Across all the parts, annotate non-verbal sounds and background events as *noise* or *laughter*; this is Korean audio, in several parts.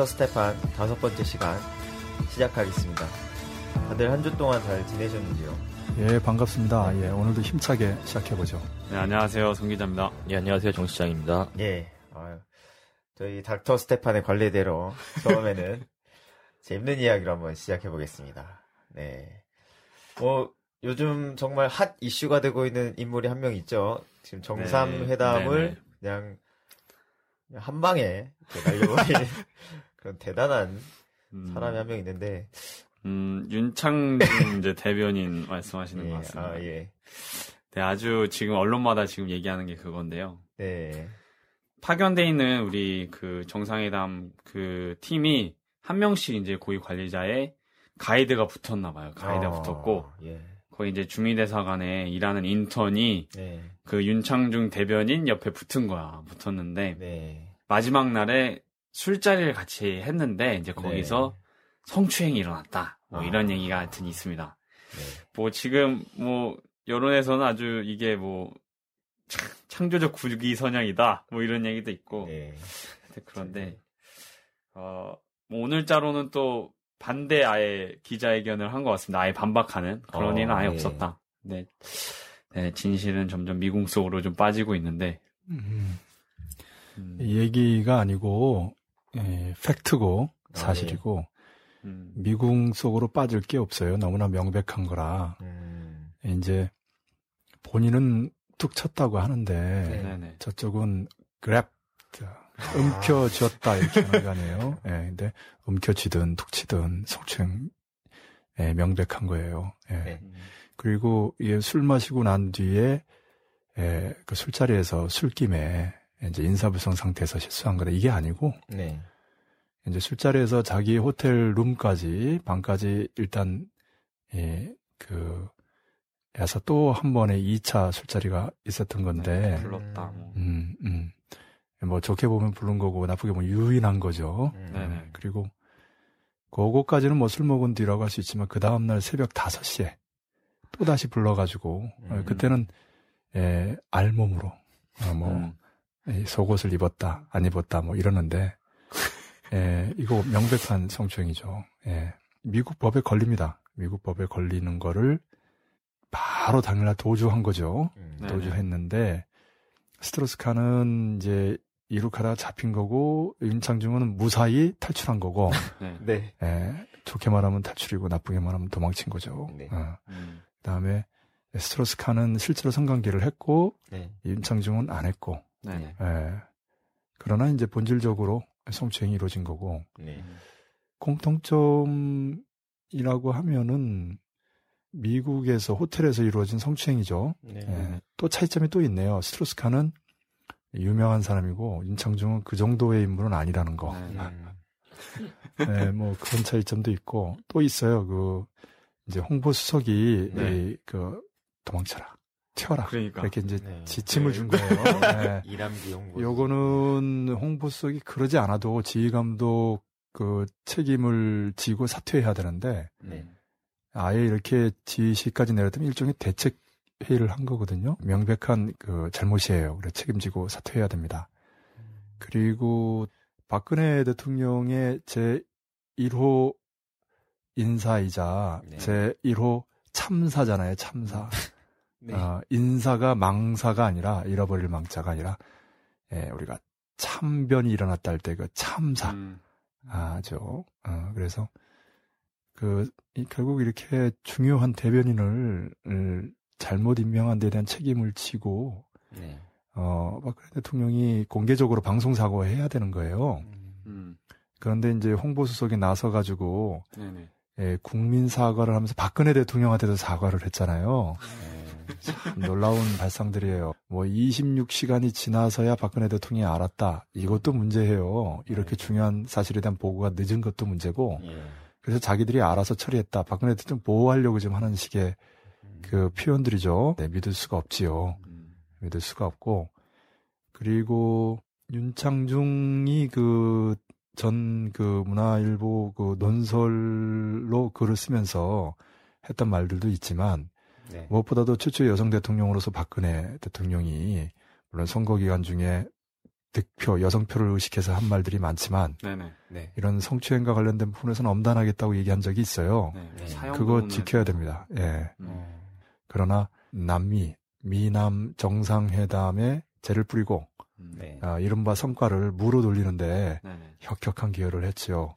닥터 스테판 다섯 번째 시간 시작하겠습니다. 다들 한 주 동안 잘 지내셨는지요? 예, 반갑습니다. 예, 오늘도 힘차게 시작해보죠. 네, 안녕하세요. 송 기자입니다. 예, 안녕하세요. 정 시장입니다. 예, 아유, 저희 닥터 스테판의 관례대로 처음에는 *laughs* 재밌는 이야기로 한번 시작해보겠습니다. 네. 뭐, 요즘 정말 hot issue가 되고 있는 인물이 한 명 있죠. 지금 정상회담을 네, 네, 네. 그냥, 한 방에 날려버린 *laughs* 그런 대단한 음, 사람이 한 명 있는데, 음, 윤창중 *laughs* 이제 대변인 말씀하시는 예, 것 같습니다. 아, 예. 네, 아주 지금 언론마다 지금 얘기하는 게 그건데요. 네. 파견돼 있는 우리 그 정상회담 그 팀이 한 명씩 이제 고위 관리자의 가이드가 붙었나 봐요. 가이드가 어, 붙었고 예. 거기 이제 주미대사관에 일하는 인턴이 네. 그 윤창중 대변인 옆에 붙은 거야. 붙었는데 네. 마지막 날에 술자리를 같이 했는데 이제 거기서 성추행이 일어났다. 뭐 아. 이런 얘기가 하여튼 있습니다. 네. 뭐 지금 뭐 여론에서는 아주 이게 뭐 창- 창조적 국기 선양이다. 뭐 이런 얘기도 있고. 네. 그런데 어, 뭐 오늘자로는 또 반대 아예 기자회견을 한 것 같습니다. 아예 반박하는 그런 어, 일은 아예 예. 없었다. 네. 네, 진실은 점점 미궁 속으로 좀 빠지고 있는데. 음, 음, 얘기가 아니고, 예, 팩트고, 사실이고, 음, 미궁 속으로 빠질 게 없어요. 너무나 명백한 거라. 음. 이제, 본인은 툭 쳤다고 하는데, 네. 네네. 저쪽은 그랩, 움켜쥐었다, 이렇게 하는 거 아니에요. *laughs* 예, 근데, 움켜쥐든 툭 치든 성추행, 예, 명백한 거예요. 예. 네. 음, 그리고 이게 술 마시고 난 뒤에 에, 그 술자리에서 술김에 이제 인사불성 상태에서 실수한 거다. 이게 아니고 네. 이제 술자리에서 자기 호텔 룸까지 방까지 일단 예, 그 해서 또 한 번의 2차 술자리가 있었던 건데 불렀다. 뭐. 음, 음. 뭐 좋게 보면 부른 거고 나쁘게 보면 유인한 거죠. 음. 네네. 그리고 그거까지는 뭐 술 먹은 뒤라고 할 수 있지만 그 다음 날 새벽 5시에 또 다시 불러가지고 어, 음. 그때는 에, 알몸으로 어, 뭐 음, 이 속옷을 입었다 안 입었다 뭐 이러는데 에, *laughs* 이거 명백한 성추행이죠. 예. 미국 법에 걸립니다. 미국 법에 걸리는 거를 바로 당일날 도주한 거죠. 음. 네. 도주했는데 스트로스카는 이제 이룩하다가 잡힌 거고 윤창중은 무사히 탈출한 거고 *laughs* 네. 네. 예, 좋게 말하면 탈출이고 나쁘게 말하면 도망친 거죠. 네. 어, 음, 그 다음에 스트로스카는 실제로 성관계를 했고 네. 윤창중은 안 했고 네네. 예. 그러나 이제 본질적으로 성추행이 이루어진 거고 네. 공통점이라고 하면은 미국에서 호텔에서 이루어진 성추행이죠. 네. 예. 또 차이점이 또 있네요. 스트로스카는 유명한 사람이고 윤창중은 그 정도의 인물은 아니라는 거. 네. 음. *laughs* 네, 뭐 그런 차이점도 있고 또 있어요. 그 이제 홍보 수석이 네. 이, 그 도망쳐라, 튀어라. 그러니까. 이렇게 이제 네. 지침을 네. 준 거예요. 네. *laughs* 이람기 홍보. 요거는 홍보 수석이 그러지 않아도 지휘 감독 그 책임을 지고 사퇴해야 되는데 네. 아예 이렇게 지시까지 내렸다면 일종의 대책 회의를 한 거거든요. 명백한 그 잘못이에요. 그래 책임지고 사퇴해야 됩니다. 그리고 박근혜 대통령의 제 1호 인사이자 네. 제 1호 참사잖아요. 참사. *laughs* 네. 어, 인사가 망사가 아니라 잃어버릴 망자가 아니라 예, 우리가 참변이 일어났다 할 때 그 참사. 음, 아죠. 어, 그래서 그 이, 결국 이렇게 중요한 대변인을 을 잘못 임명한 데 대한 책임을 지고 네. 어 박근혜 대통령이 공개적으로 방송 사과해야 되는 거예요. 음. 음, 그런데 이제 홍보수석이 나서 가지고 네 네. 예, 국민 사과를 하면서 박근혜 대통령한테도 사과를 했잖아요. 네. 참 놀라운 발상들이에요. 뭐 26시간이 지나서야 박근혜 대통령이 알았다. 이것도 문제예요. 이렇게 중요한 사실에 대한 보고가 늦은 것도 문제고. 예. 그래서 자기들이 알아서 처리했다. 박근혜 대통령 보호하려고 지금 하는 식의 그 표현들이죠. 네, 믿을 수가 없지요. 음, 믿을 수가 없고. 그리고 윤창중이 그전그 문화일보 그 논설로 글을 쓰면서 했던 말들도 있지만 네. 무엇보다도 최초의 여성 대통령으로서 박근혜 대통령이 물론 선거 기간 중에 득표, 여성표를 의식해서 한 말들이 많지만 네네. 네. 이런 성추행과 관련된 부분에서는 엄단하겠다고 얘기한 적이 있어요. 네. 네. 그거 지켜야 됩니다. 예. 음. 어. 그러나 남미, 미남 정상회담에 죄를 뿌리고 음. 네. 아, 이른바 성과를 무로 돌리는데 네네. 혁혁한 기여를 했죠.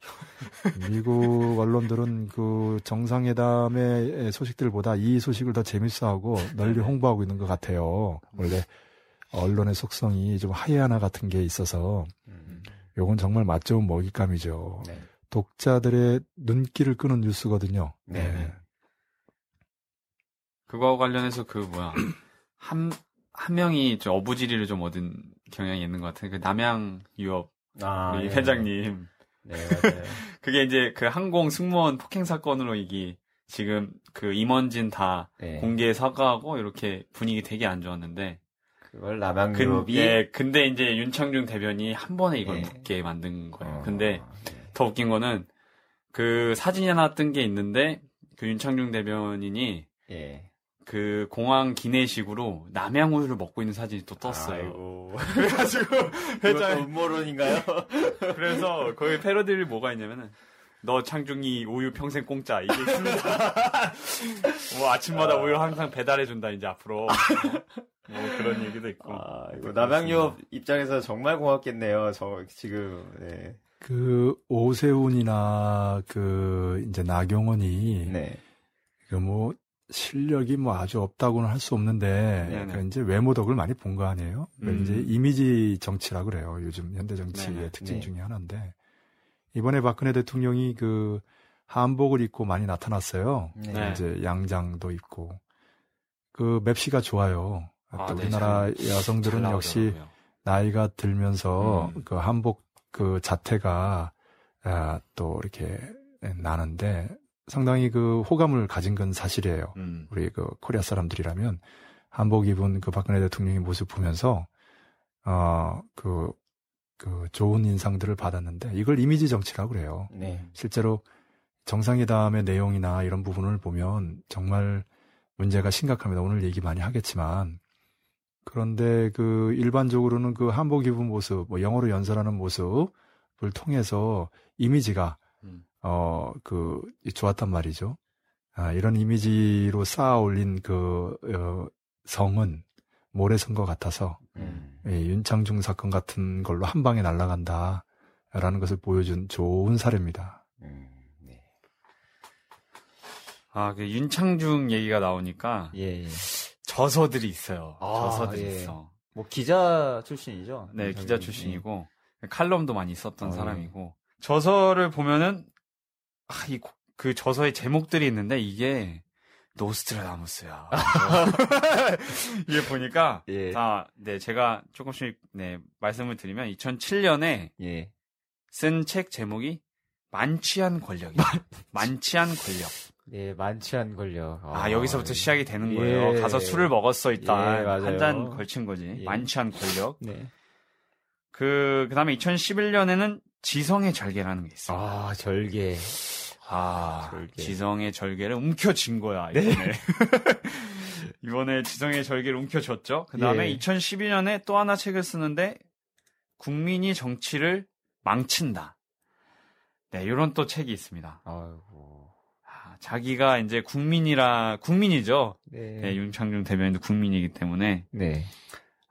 미국 언론들은 그 정상회담의 소식들보다 이 소식을 더 재밌어하고 널리 홍보하고 있는 것 같아요. 원래 언론의 속성이 좀 하이아나 같은 게 있어서 음. 요건 정말 맛 좋은 먹잇감이죠. 네. 독자들의 눈길을 끄는 뉴스거든요. 네. 네. 그거 관련해서 그 뭐야 한 한 명이 좀 어부지리를 좀 얻은 경향이 있는 것 같아요. 그 남양 유업 아, 우리 예. 회장님 네. *laughs* 그게 이제 그 항공 승무원 폭행 사건으로 이게 지금 그 임원진 다 네. 공개 사과하고 이렇게 분위기 되게 안 좋았는데 그걸 근, 남양 유업이 예, 근데 이제 윤창중 대변이 한 번에 이걸 예. 묻게 만든 거예요. 어, 근데 네. 더 웃긴 거는 그 사진이 하나 뜬 게 있는데 그 윤창중 대변인이 예. 그 공항 기내식으로 남양우유를 먹고 있는 사진이 또 떴어요. 아이고. *laughs* 그래가지고 회장 음모론인가요? *laughs* 그래서 거기 패러디를 뭐가 있냐면은 너 창중이 우유 평생 공짜 이게 있습니다. *laughs* 뭐 아침마다 우유 항상 배달해 준다 이제 앞으로 뭐 그런 얘기도 있고. 아, 이거 남양유업 입장에서 정말 고맙겠네요. 저 지금 네. 그 오세훈이나 그 이제 나경원이 네. 그뭐 실력이 뭐 아주 없다고는 할 수 없는데 네네. 그 이제 외모 덕을 많이 본 거 아니에요? 그 음. 이제 이미지 정치라 그래요. 요즘 현대 정치의 네네. 특징 네. 중에 하나인데 이번에 박근혜 대통령이 그 한복을 입고 많이 나타났어요. 네. 이제 양장도 입고 그 맵시가 좋아요. 아, 또 네, 우리나라 잘 여성들은 역시. 나이가 들면서 음. 그 한복 그 자태가 아, 또 이렇게 나는데 상당히 그 호감을 가진 건 사실이에요. 음. 우리 그 코리아 사람들이라면 한복 입은 그 박근혜 대통령의 모습 보면서 어그 그 좋은 인상들을 받았는데 이걸 이미지 정치라고 그래요. 네. 실제로 정상회담의 내용이나 이런 부분을 보면 정말 문제가 심각합니다. 오늘 얘기 많이 하겠지만 그런데 그 일반적으로는 그 한복 입은 모습, 뭐 영어로 연설하는 모습을 통해서 이미지가 음. 어 그 좋았단 말이죠. 아, 이런 이미지로 쌓아 올린 그 어, 성은 모래선 것 같아서 음. 이 윤창중 사건 같은 걸로 한 방에 날아간다 라는 것을 보여준 좋은 사례입니다. 음. 네. 아, 그 윤창중 얘기가 나오니까 예, 예. 저서들이 있어요. 아, 저서들이 예. 있어. 뭐 기자 출신이죠? 네, 기자 출신이고 칼럼도 많이 썼던 어, 예. 사람이고 저서를 보면은 아, 이 그 저서의 제목들이 있는데 이게 노스트라다무스야. *laughs* 이게 보니까 예. 아, 네, 제가 조금씩 네, 말씀을 드리면 2007년에 예. 쓴책 제목이 만취한 권력이에요. 만취한 권력. 예, 만취한 권력. 아, 여기서부터 시작이 되는 거예요. 예. 가서 술을 먹었어 일단 예, 맞아요. 한잔 걸친 거지. 예. 만취한 권력. 네. 그 그 다음에 2011년에는 지성의 절개라는 게 있어요. 아, 절개. 아, 절개. 지성의 절개를 움켜쥔 거야 이번에. *laughs* 이번에 지성의 절개를 움켜줬죠. 그 다음에 예. 2012년에 또 하나 책을 쓰는데 국민이 정치를 망친다. 네, 이런 또 책이 있습니다. 아이고. 아, 자기가 이제 국민이라 국민이죠. 네. 네, 윤창중 대변인도 국민이기 때문에 네.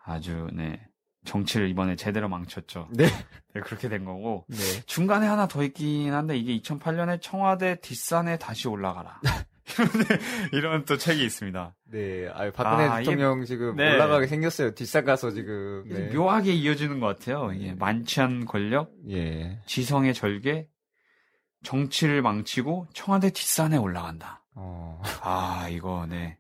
아주 네 정치를 이번에 제대로 망쳤죠. 네. 네, 그렇게 된 거고 네. 중간에 하나 더 있긴 한데 이게 2008년에 청와대 뒷산에 다시 올라가라. *laughs* 이런, 또 책이 있습니다. 네. 아, 박근혜 아, 이게- 대통령 지금 네. 올라가게 생겼어요. 뒷산 가서 지금. 네. 묘하게 이어지는 것 같아요. 이게 만취한 권력, 예. 지성의 절개, 정치를 망치고 청와대 뒷산에 올라간다. 어. 아 이거 네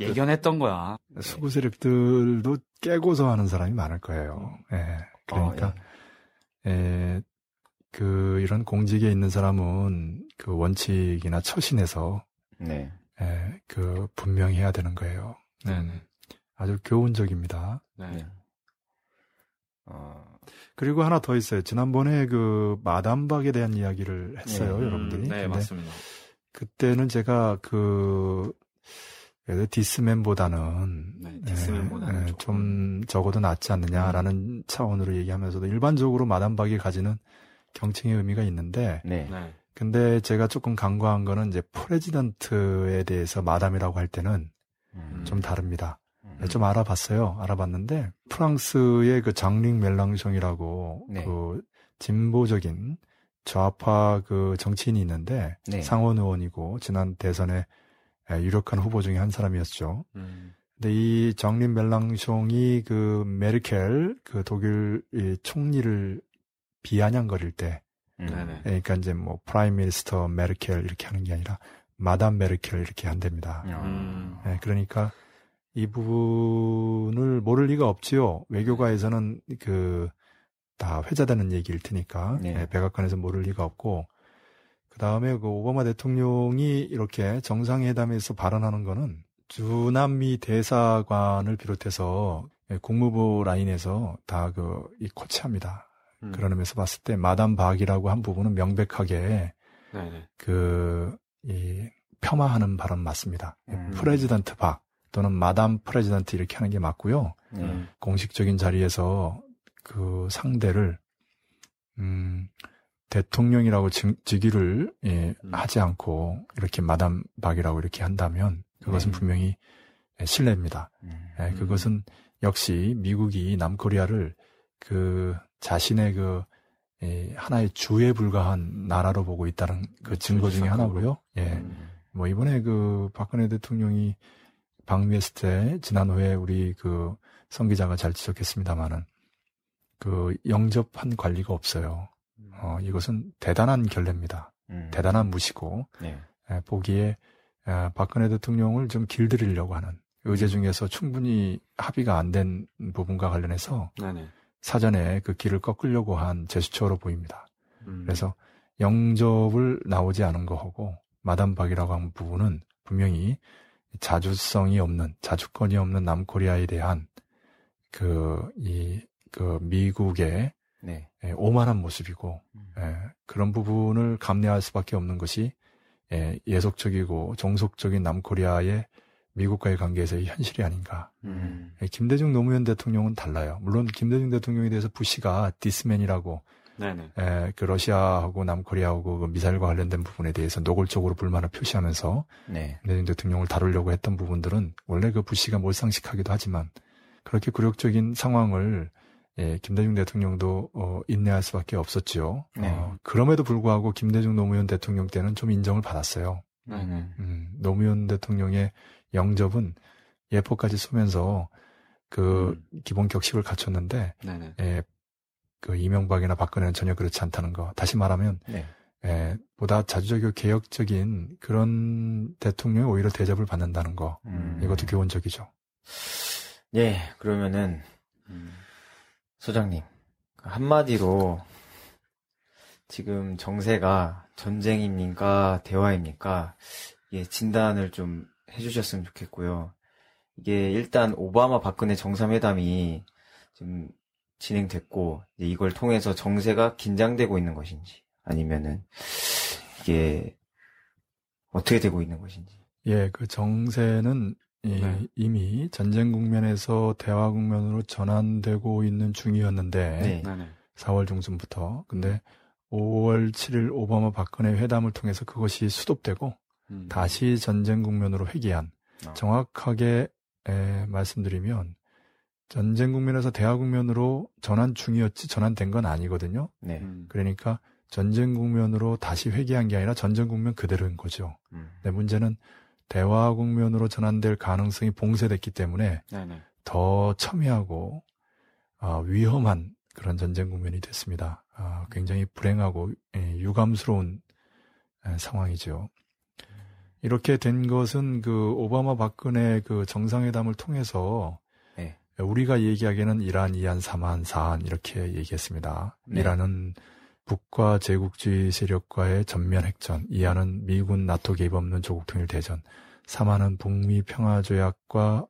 예견했던 거야. 수구 세력들도 깨고서 하는 사람이 많을 거예요. 예. 그러니까 어, 에, 그 이런 공직에 있는 사람은 그 원칙이나 처신에서 네. 에, 그 분명히 해야 되는 거예요. 네네. 아주 교훈적입니다. 네. 네. 어. 그리고 하나 더 있어요. 지난번에 그 마담박에 대한 이야기를 했어요, 네. 여러분들이. 음, 네 맞습니다. 그때는 제가 그 그래서 디스맨보다는 네, 디스맨보다는 예, 예, 조금. 좀 적어도 낫지 않느냐라는 차원으로 얘기하면서도 일반적으로 마담 박이 가지는 경칭의 의미가 있는데 네. 네. 근데 제가 조금 간과한 거는 이제 프레지던트에 대해서 마담이라고 할 때는 음. 좀 다릅니다. 음. 네, 좀 알아봤어요. 알아봤는데 프랑스의 그 장링 멜랑숑이라고 네. 그 진보적인 좌파 그 정치인이 있는데 네. 상원 의원이고 지난 대선에 에, 유력한 후보 중에 한 사람이었죠. 음. 근데 이 장린 멜랑숑이 그 메르켈 그 독일 이 총리를 비아냥거릴 때 음. 네네. 그러니까 이제 뭐 Prime Minister 메르켈 이렇게 하는 게 아니라 Madam 메르켈 이렇게 한답니다. 음. 예, 그러니까 이 부분을 모를 리가 없지요. 외교가에서는 그 다 회자되는 얘기일 테니까 네. 예, 백악관에서 모를 리가 없고 그 다음에 그 오바마 대통령이 이렇게 정상회담에서 발언하는 거는 주남미 대사관을 비롯해서 예, 국무부 라인에서 다그이 코치합니다. 음. 그런 의미에서 봤을 때 Madam 박이라고 한 부분은 명백하게 네네. 그, 이, 폄하하는 발언 맞습니다. 음. President 박 또는 Madam President 이렇게 하는 게 맞고요. 네. 음. 공식적인 자리에서 그 상대를, 음, 대통령이라고 직, 직위를 예, 음. 하지 않고 이렇게 Madam 박이라고 이렇게 한다면 그것은 네. 분명히 예, 실례입니다. 음. 예, 음. 그것은 역시 미국이 남코리아를 그 자신의 그 예, 하나의 주에 불과한 나라로 보고 있다는 그 증거 중에. 하나고요. 예. 음. 뭐 이번에 그 박근혜 대통령이 방미했을 때 지난 후에 우리 그 성기자가 잘 지적했습니다마는 그 영접한 관리가 없어요. 어, 이것은 대단한 결례입니다. 음. 대단한 무시고 네. 예, 보기에 예, 박근혜 대통령을 좀 길들이려고 하는 의제 중에서 충분히 합의가 안 된 부분과 관련해서 네네. 사전에 그 길을 꺾으려고 한 제스처로 보입니다. 음. 그래서 영접을 나오지 않은 거하고 마담박이라고 하는 부분은 분명히 자주성이 없는 자주권이 없는 남코리아에 대한 그 이그 미국의 네. 예, 오만한 모습이고 음. 예, 그런 부분을 감내할 수밖에 없는 것이 예, 예속적이고 종속적인 남코리아의 미국과의 관계에서의 현실이 아닌가. 음. 예, 김대중 노무현 대통령은 달라요. 물론 김대중 대통령에 대해서 부시가 디스맨이라고 네네. 에, 그 러시아하고 남코리아하고 그 미사일과 관련된 부분에 대해서 노골적으로 불만을 표시하면서 네. 김대중 대통령을 다루려고 했던 부분들은 원래 그 부시가 몰상식하기도 하지만 그렇게 굴욕적인 상황을 예, 김대중 대통령도 어, 인내할 수밖에 없었지요. 네. 어, 그럼에도 불구하고 김대중 노무현 대통령 때는 좀 인정을 받았어요. 음. 음, 노무현 대통령의 영접은 예포까지 쏘면서 그 음. 기본 격식을 갖췄는데. 예, 그 이명박이나 박근혜는 전혀 그렇지 않다는 거. 다시 말하면 네. 예, 보다 자주적이고 개혁적인 그런 대통령이 오히려 대접을 받는다는 거. 음. 이것도 교훈적이죠. 예, 그러면은 음. 소장님 한마디로 지금 정세가 전쟁입니까 대화입니까? 예, 진단을 좀 해주셨으면 좋겠고요. 이게 일단 오바마 박근혜 정상회담이 지금 진행됐고 이걸 통해서 정세가 긴장되고 있는 것인지 아니면은 이게 어떻게 되고 있는 것인지. 예, 그 정세는 이, 네. 이미 전쟁 국면에서 대화 국면으로 전환되고 있는 중이었는데 네. 네네. 4월 중순부터. 근데 5월 7일 오바마 박근혜 회담을 통해서 그것이 수독되고 음. 다시 전쟁 국면으로 회귀한 어. 정확하게 에, 말씀드리면 전쟁 국면에서 대화 국면으로 전환 중이었지 전환된 건 아니거든요. 네. 음. 그러니까 전쟁 국면으로 다시 회귀한 게 아니라 전쟁 국면 그대로인 거죠. 음. 근데 문제는 대화 국면으로 전환될 가능성이 봉쇄됐기 때문에 네네. 더 첨예하고 아, 위험한 그런 전쟁 국면이 됐습니다. 아, 굉장히 불행하고 예, 유감스러운 예, 상황이죠. 이렇게 된 것은 그 오바마 박근혜 그 정상회담을 통해서 네. 우리가 얘기하기에는 이란, 이안, 사만, 사안 이렇게 얘기했습니다. 네. 이란은 북과 제국주의 세력과의 전면 핵전, 이안은 미군 나토 개입 없는 조국 통일 대전, 사만은 북미 평화조약과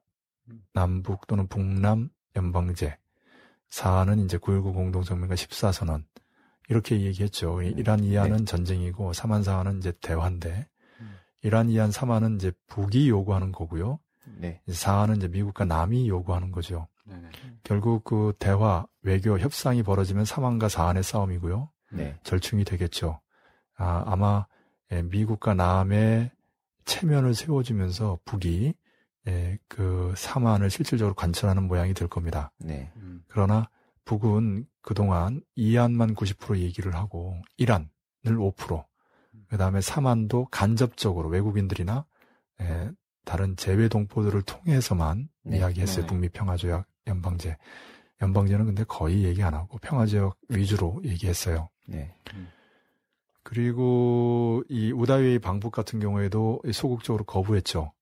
남북 또는 북남 연방제, 사안은 이제 9.19 공동성명과 14선언 이렇게 얘기했죠. 이- 이란 이안은 전쟁이고 사만 사안은 이제 대화인데 음. 이란 이안 사만은 이제 북이 요구하는 거고요. 네. 사안은 이제 미국과 남이 요구하는 거죠. 네네. 결국 그 대화, 외교, 협상이 벌어지면 사망과 사안의 싸움이고요. 네. 절충이 되겠죠. 아, 아마 예, 미국과 남의 체면을 세워주면서 북이 예, 그 사만을 실질적으로 관철하는 모양이 될 겁니다. 네. 음. 그러나 북은 그동안 이안만 90% 얘기를 하고 이란을 5%, 그 다음에 사만도 간접적으로 외국인들이나 예, 다른 재외 동포들을 통해서만 네. 이야기했어요. 네. 북미 평화조약 연방제. 연방제는 근데 거의 얘기 안 하고 평화지역 위주로 얘기했어요. 네. 그리고 이 우다웨이 방북 같은 경우에도 소극적으로 거부했죠.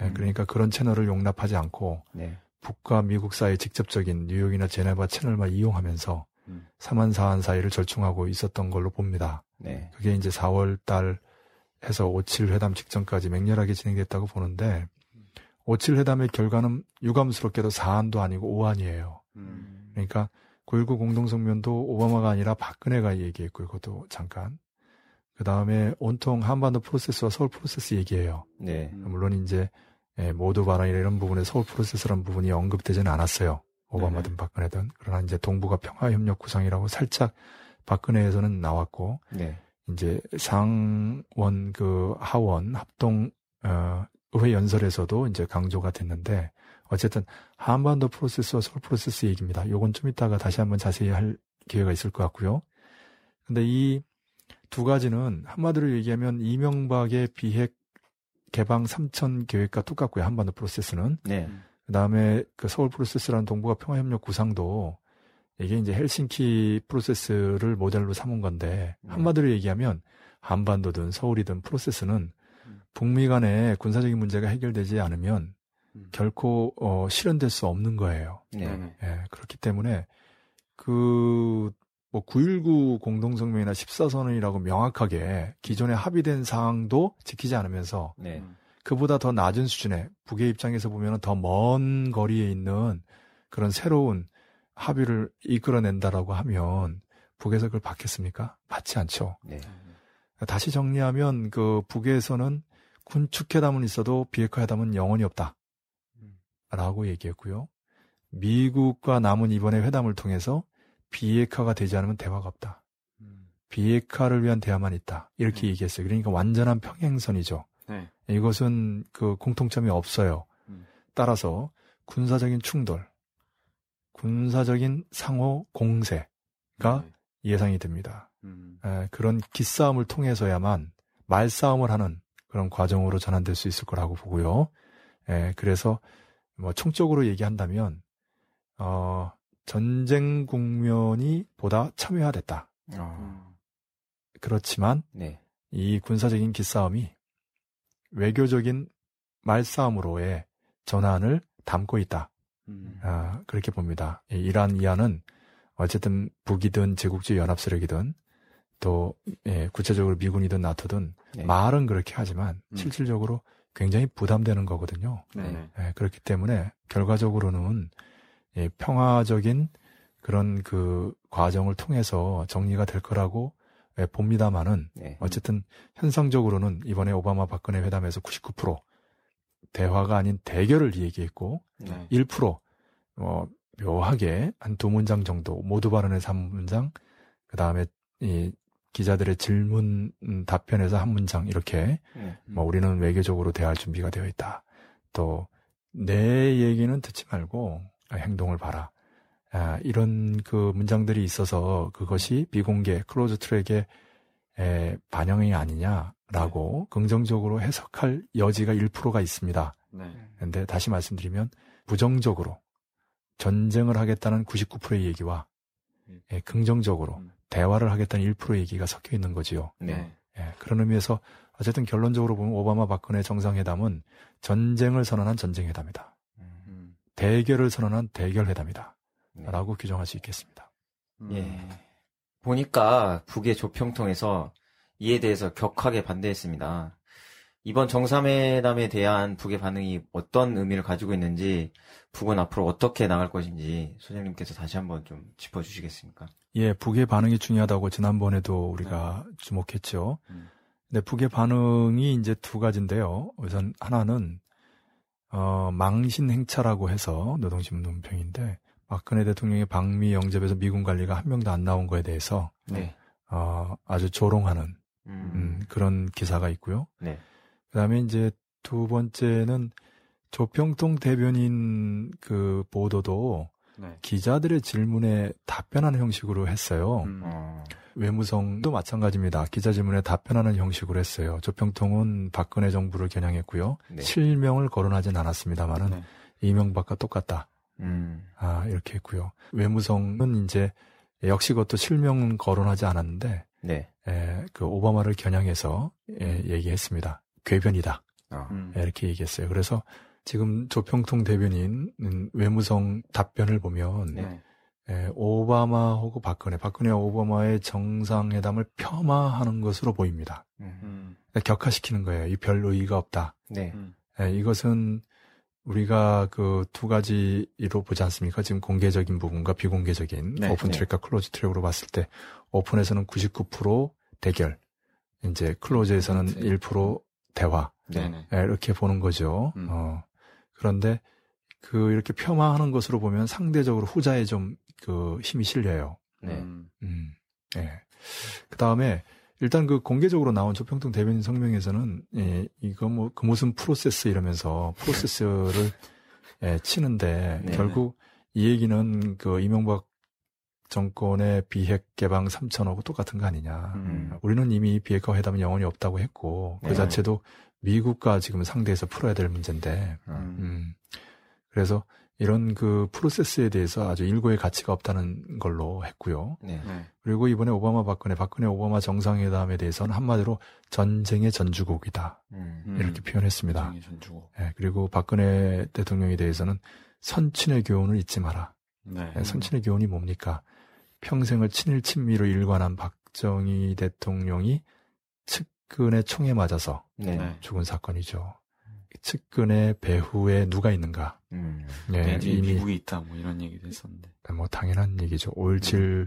예, 음. 그러니까 그런 채널을 용납하지 않고 네. 북과 미국 사이 직접적인 뉴욕이나 제네바 채널만 이용하면서 음. 사만사한 사이를 절충하고 있었던 걸로 봅니다. 네. 그게 이제 4월 달 해서 5.7 회담 직전까지 맹렬하게 진행됐다고 보는데 5.7 회담의 결과는 유감스럽게도 사안도 아니고 오안이에요. 음. 그러니까 9.19 공동성명도 오바마가 아니라 박근혜가 얘기했고요. 그것도 잠깐. 그 다음에 온통 한반도 프로세스와 서울 프로세스 얘기해요. 네. 음. 물론 이제 예, 모두 발언이나 이런 부분에 서울 프로세스라는 부분이 언급되지는 않았어요. 오바마든 박근혜든. 그러나 이제 동북아 평화 협력 구상이라고 살짝 박근혜에서는 나왔고 네. 이제 상원 그 하원 합동 어 의회 연설에서도 이제 강조가 됐는데 어쨌든 한반도 프로세스와 서울 프로세스 얘기입니다. 요건 좀 이따가 다시 한번 자세히 할 기회가 있을 것 같고요. 근데 이 두 가지는 한마디로 얘기하면 이명박의 비핵 개방 3천 계획과 똑같고요. 한반도 프로세스는. 네. 그 다음에 그 서울 프로세스라는 동북아 평화협력 구상도 이게 이제 헬싱키 프로세스를 모델로 삼은 건데 네. 한마디로 얘기하면 한반도든 서울이든 프로세스는 음. 북미 간의 군사적인 문제가 해결되지 않으면 음. 결코 어, 실현될 수 없는 거예요. 네. 네네. 예, 그렇기 때문에 그, 뭐, 9.19 공동성명이나 14선언이라고 명확하게 기존에 합의된 사항도 지키지 않으면서 네. 음. 그보다 더 낮은 수준의 북의 입장에서 보면 더 먼 거리에 있는 그런 새로운 합의를 이끌어낸다라고 하면 북에서 그걸 받겠습니까? 받지 않죠. 네. 다시 정리하면 그 북에서는 군축회담은 있어도 비핵화 회담은 영원히 없다. 음. 라고 얘기했고요. 미국과 남은 이번에 회담을 통해서 비핵화가 되지 않으면 대화가 없다. 음. 비핵화를 위한 대화만 있다. 이렇게 음. 얘기했어요. 그러니까 완전한 평행선이죠. 네. 이것은 그 공통점이 없어요. 음. 따라서 군사적인 충돌, 군사적인 상호 공세가 네. 예상이 됩니다. 음. 에, 그런 기싸움을 통해서야만 말싸움을 하는 그런 과정으로 전환될 수 있을 거라고 보고요. 에, 그래서 뭐 총적으로 얘기한다면 어, 전쟁 국면이 보다 첨예화됐다. 어, 음. 그렇지만 네. 이 군사적인 기싸움이 외교적인 말싸움으로의 전환을 담고 있다. 음. 아, 그렇게 봅니다. 이 이란 이안은 어쨌든 북이든 제국주의 연합세력이든 또 예, 구체적으로 미군이든 나토든 네. 말은 그렇게 하지만 음. 실질적으로 굉장히 부담되는 거거든요. 네네. 예, 그렇기 때문에 결과적으로는 예, 평화적인 그런 그 과정을 통해서 정리가 될 거라고 예, 봅니다만은 네. 어쨌든 현상적으로는 이번에 오바마 박근혜 회담에서 99% 대화가 아닌 대결을 얘기했고 네. 1% 어, 묘하게 한 두 문장 정도 모두 발언에서 한 문장 그 다음에 이 기자들의 질문 음, 답변에서 한 문장 이렇게 네. 뭐 우리는 외교적으로 대할 준비가 되어 있다. 또 내 얘기는 듣지 말고 아, 행동을 봐라. 아, 이런 그 문장들이 있어서 그것이 비공개 closed track의 에, 반영이 아니냐라고 긍정적으로 해석할 여지가 1%가 있습니다. 네. 근데 다시 말씀드리면 부정적으로 전쟁을 하겠다는 99%의 얘기와 음. 예, 긍정적으로 음. 대화를 하겠다는 1%의 얘기가 섞여 있는 거지요. 네. 예, 그런 의미에서 어쨌든 결론적으로 보면 오바마 박근혜 정상회담은 전쟁을 선언한 전쟁회담이다. 음, 음. 대결을 선언한 대결회담이다. 네. 라고 규정할 수 있겠습니다. 음. 예. 보니까 북의 조평통에서 이에 대해서 격하게 반대했습니다. 이번 정상회담에 대한 북의 반응이 어떤 의미를 가지고 있는지, 북은 앞으로 어떻게 나갈 것인지 소장님께서 다시 한번 좀 짚어주시겠습니까? 예, 북의 반응이 중요하다고 지난번에도 우리가 주목했죠. 음. 근데 북의 반응이 이제 두 가지인데요. 우선 하나는 어, 망신 행차라고 해서 노동신문 논평인데 박근혜 대통령의 방미 영접에서 미군 관리가 한 명도 안 나온 거에 대해서 네. 어, 아주 조롱하는 음. 음, 그런 기사가 있고요. 네. 그다음에 이제 두 번째는 조평통 대변인 그 보도도 네. 기자들의 질문에 답변하는 형식으로 했어요. 음. 어. 외무성도 마찬가지입니다. 기자 질문에 답변하는 형식으로 했어요. 조평통은 박근혜 정부를 겨냥했고요. 네. 실명을 거론하진 않았습니다만은 네. 이명박과 똑같다. 음. 아, 이렇게 했고요. 외무성은 이제 역시 그것도 실명은 거론하지 않았는데 네. 에, 그 오바마를 겨냥해서 에, 얘기했습니다. 궤변이다. 어. 음. 에, 이렇게 얘기했어요. 그래서 지금 조평통 대변인 외무성 답변을 보면 네. 에, 오바마하고 박근혜, 박근혜와 오바마의 정상회담을 폄하하는 것으로 보입니다. 음. 음. 격하시키는 거예요. 이 별 의의가 없다. 네. 음. 에, 이것은 우리가 그 두 가지로 보지 않습니까? 지금 공개적인 부분과 비공개적인 네, 오픈 네. track과 close track으로 봤을 때 open에서는 99% 대결, 이제 close에서는 네. 1% 대화 네. 네네. 에, 이렇게 보는 거죠. 음. 어, 그런데 그 이렇게 폄하하는 것으로 보면 상대적으로 후자에 좀 그 힘이 실려요. 네. 음. 음, 예. 그 다음에 일단 그 공개적으로 나온 조평통 대변인 성명에서는 예, 이거 뭐 그 무슨 프로세스 이러면서 프로세스를 *laughs* 예, 치는데 네. 결국 이 얘기는 그 이명박 정권의 비핵 개방 3천억하고 똑같은 거 아니냐. 음. 우리는 이미 비핵화 회담은 영원히 없다고 했고 그 네. 자체도 미국과 지금 상대해서 풀어야 될 문제인데 음. 음. 그래서 이런 그 프로세스에 대해서 아주 일고의 가치가 없다는 걸로 했고요. 네. 네. 그리고 이번에 오바마 박근혜, 박근혜 오바마 정상회담에 대해서는 한마디로 전쟁의 전주곡이다. 음. 음. 이렇게 표현했습니다. 전쟁의 전주고. 예, 그리고 박근혜 대통령에 대해서는 선친의 교훈을 잊지 마라. 네. 예, 선친의 교훈이 뭡니까? 평생을 친일 친미로 일관한 박정희 대통령이 측근의 총에 맞아서 네. 네. 죽은 사건이죠. 측근의 배후에 누가 있는가? 음. 예, 네, 이제 이미 미국이 있다 뭐 이런 얘기도 했었는데. 뭐 당연한 얘기죠. 5.17 음.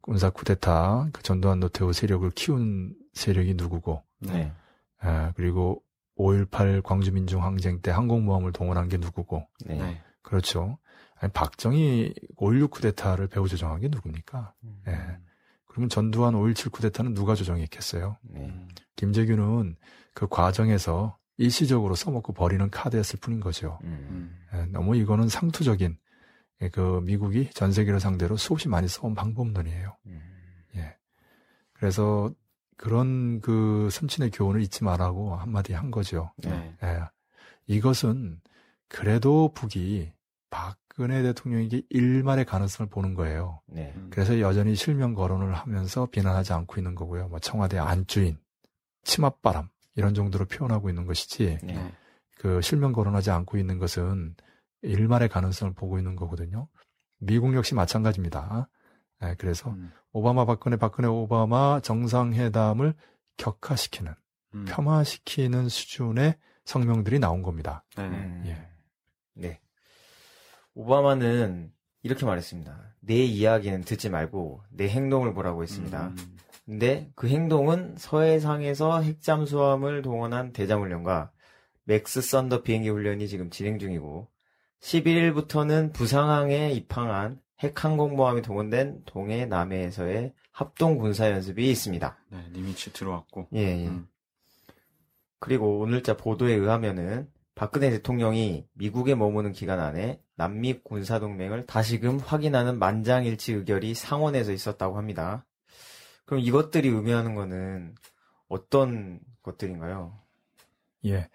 군사 쿠데타, 그 전두환 노태우 세력을 키운 세력이 누구고, 네. 아, 그리고 5.18 광주민중 항쟁 때 항공모함을 동원한 게 누구고, 네. 네. 그렇죠. 아니, 박정희 5.16 쿠데타를 배후 조정한 게 누굽니까? 음. 예. 그러면 전두환 5.17 쿠데타는 누가 조정했겠어요? 네. 음. 김재규는 그 과정에서 일시적으로 써먹고 버리는 카드였을 뿐인 거죠. 음. 음. 예, 너무 이거는 상투적인 예, 그 미국이 전 세계를 상대로 수없이 많이 써온 방법론이에요. 음. 예. 그래서 그런 그 선친의 교훈을 잊지 말라고 한마디 한 거죠. 네. 예. 이것은 그래도 북이 박 근혜 대통령에게 일말의 가능성을 보는 거예요. 네. 음. 그래서 여전히 실명 거론을 하면서 비난하지 않고 있는 거고요. 뭐 청와대 안주인, 치맛바람 이런 정도로 표현하고 있는 것이지 네. 네. 그 실명 거론하지 않고 있는 것은 일말의 가능성을 보고 있는 거거든요. 미국 역시 마찬가지입니다. 예, 그래서 음. 오바마 박근혜 박근혜 오바마 정상회담을 격화시키는 음. 폄하시키는 수준의 성명들이 나온 겁니다. 네. 음. 예. 네. 오바마는 이렇게 말했습니다. 내 이야기는 듣지 말고 내 행동을 보라고 했습니다. 음. 근데 그 행동은 서해상에서 핵잠수함을 동원한 대잠훈련과 맥스 썬더 비행기 훈련이 지금 진행 중이고 11일부터는 부산항에 입항한 핵항공모함이 동원된 동해 남해에서의 합동 군사 연습이 있습니다. 네. 니미츠 들어왔고. 예, 예. 음. 그리고 오늘자 보도에 의하면은 박근혜 대통령이 미국에 머무는 기간 안에 남미 군사동맹을 다시금 확인하는 만장일치 의결이 상원에서 있었다고 합니다. 그럼 이것들이 의미하는 거는 어떤 것들인가요? 예.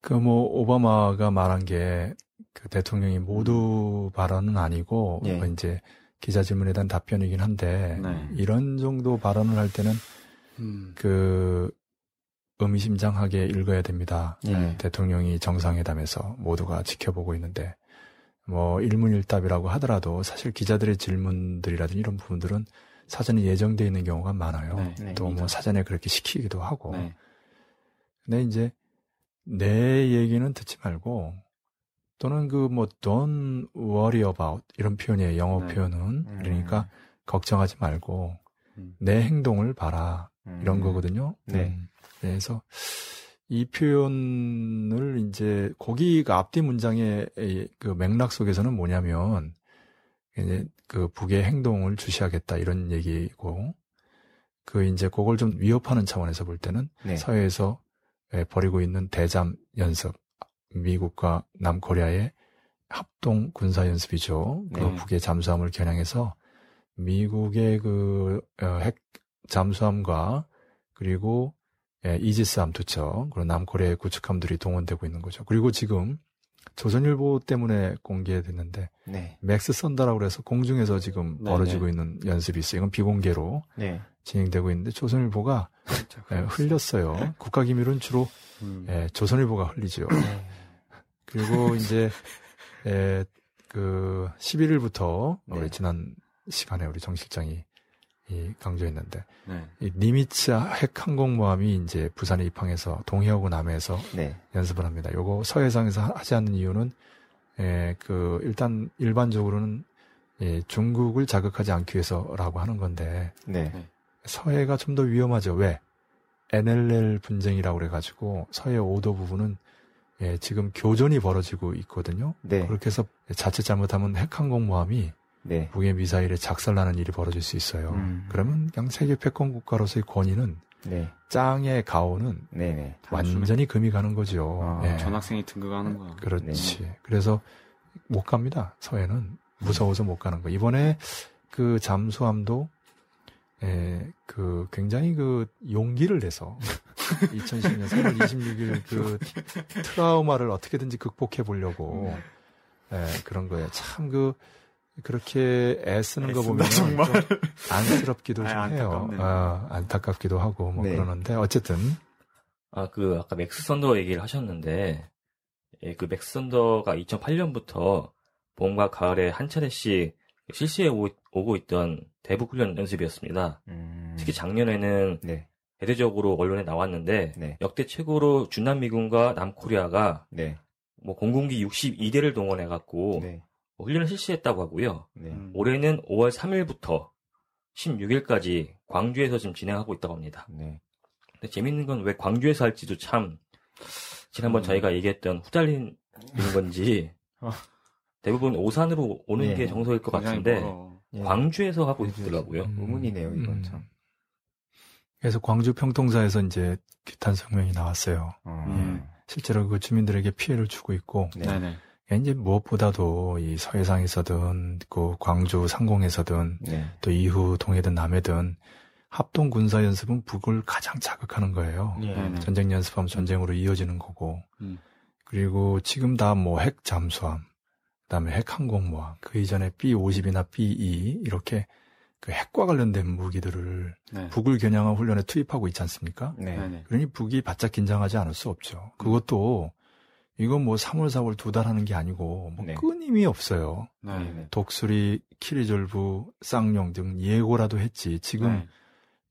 그 뭐 오바마가 말한 게 그 대통령이 모두 발언은 아니고 예. 뭐 이제 기자 질문에 대한 답변이긴 한데 네. 이런 정도 발언을 할 때는 음. 그 의미심장하게 읽어야 됩니다. 예. 대통령이 정상회담에서 모두가 지켜보고 있는데 뭐 일문일답이라고 하더라도 사실 기자들의 질문들이라든지 이런 부분들은 사전에 예정되어 있는 경우가 많아요. 네. 네. 또뭐 사전에 그렇게 시키기도 하고. 네. 근데 이제 내 얘기는 듣지 말고 또는 그 뭐 don't worry about 이런 표현이에요. 영어 네. 표현은 음. 그러니까 걱정하지 말고 음. 내 행동을 봐라 음. 이런 거거든요. 네. 음. 그래서 이 표현을 이제 거기가 앞뒤 문장의 그 맥락 속에서는 뭐냐면 이제 그 북의 행동을 주시하겠다 이런 얘기고 그 이제 그걸 좀 위협하는 차원에서 볼 때는 네. 사회에서 예, 벌이고 있는 대잠 연습 미국과 남코리아의 합동 군사 연습이죠. 그 네. 북의 잠수함을 겨냥해서 미국의 그 어, 핵 잠수함과 그리고 예, 이지스함 두 척, 그리고 남코리아의 구축함들이 동원되고 있는 거죠. 그리고 지금 조선일보 때문에 공개됐는데 네. 맥스 썬다라고 그래서 공중에서 지금 네, 벌어지고 네. 있는 연습이 있어요. 이건 비공개로 네. 진행되고 있는데 조선일보가 예, 흘렸어요. *laughs* 국가기밀은 주로 음. 예, 조선일보가 흘리죠. 그리고 *laughs* 이제 예, 그 11일부터 네. 우리 지난 시간에 우리 정 실장이 이 강조했는데 네. 이 니미츠 핵 항공모함이 이제 부산에 입항해서 동해하고 남해에서 네. 연습을 합니다. 요거 서해상에서 하- 하지 않는 이유는 예, 그 일단 일반적으로는 예, 중국을 자극하지 않기 위해서라고 하는 건데 네. 서해가 좀 더 위험하죠. 왜? NLL 분쟁이라고 그래가지고 서해 5도 부분은 예, 지금 교전이 벌어지고 있거든요. 네. 그렇게 해서 자칫 잘못하면 핵항공모함이 네. 북의 미사일에 작살나는 일이 벌어질 수 있어요. 음. 그러면 그냥 세계 패권 국가로서의 권위는 네. 짱의 가오는 네. 네. 완전히 금이 가는 거죠. 아, 예. 전학생이 등극하는 거야. 그렇지. 그래서 못 갑니다. 서해는 무서워서 못 가는 거. 이번에 그 잠수함도 에, 그 굉장히 그 용기를 내서 2010년 3월 26일 그 트라우마를 어떻게든지 극복해 보려고 에, 그런 거예요. 참그 그렇게 애쓰는 거 보면 정말. 좀 안쓰럽기도 *laughs* 아이, 좀 해요. 아, 안타깝기도 하고 뭐 네. 그러는데 어쨌든 아, 그, 아까 맥스 선더 얘기를 하셨는데, 예, 그 맥스 선더가 2008년부터 봄과 가을에 한 차례씩 실시해 오- 오고 있던 대북 훈련 연습이었습니다. 음. 특히 작년에는 네. 대대적으로 언론에 나왔는데, 네. 역대 최고로 주남미군과 남코리아가 네. 뭐 공군기 62대를 동원해 갖고 네. 뭐 훈련을 실시했다고 하고요. 네. 음. 올해는 5월 3일부터 16일까지 광주에서 지금 진행하고 있다고 합니다. 네. 근데 재밌는 건 왜 광주에서 할지도 참 지난번 음. 저희가 얘기했던 후달리는 건지 *laughs* 어. 대부분 오산으로 오는 네. 게 정석일 것 같은데 멀어. 예. 광주에서 하고 있더라고요. 음. 의문이네요, 이건 음. 참. 그래서 광주 평통사에서 이제 규탄 성명이 나왔어요. 어. 음. 실제로 그 주민들에게 피해를 주고 있고 네. 네네. 이제 무엇보다도 이 서해상에서든 그 광주 상공에서든 네. 또 이후 동해든 남해든 합동 군사 연습은 북을 가장 자극하는 거예요. 예. 네네. 전쟁 연습하면 전쟁으로 이어지는 거고 음. 그리고 지금 다 뭐 핵 잠수함 그다음에 핵 항공모함 그 이전에 B50이나 B2 이렇게 그 핵과 관련된 무기들을 네. 북을 겨냥한 훈련에 투입하고 있지 않습니까? 네. 그러니 북이 바짝 긴장하지 않을 수 없죠. 그것도 이건 뭐 3월, 4월 두 달 하는 게 아니고 뭐 네. 끊임이 없어요. 네. 네. 독수리, 키리졸브, 쌍용 등 예고라도 했지. 지금 네.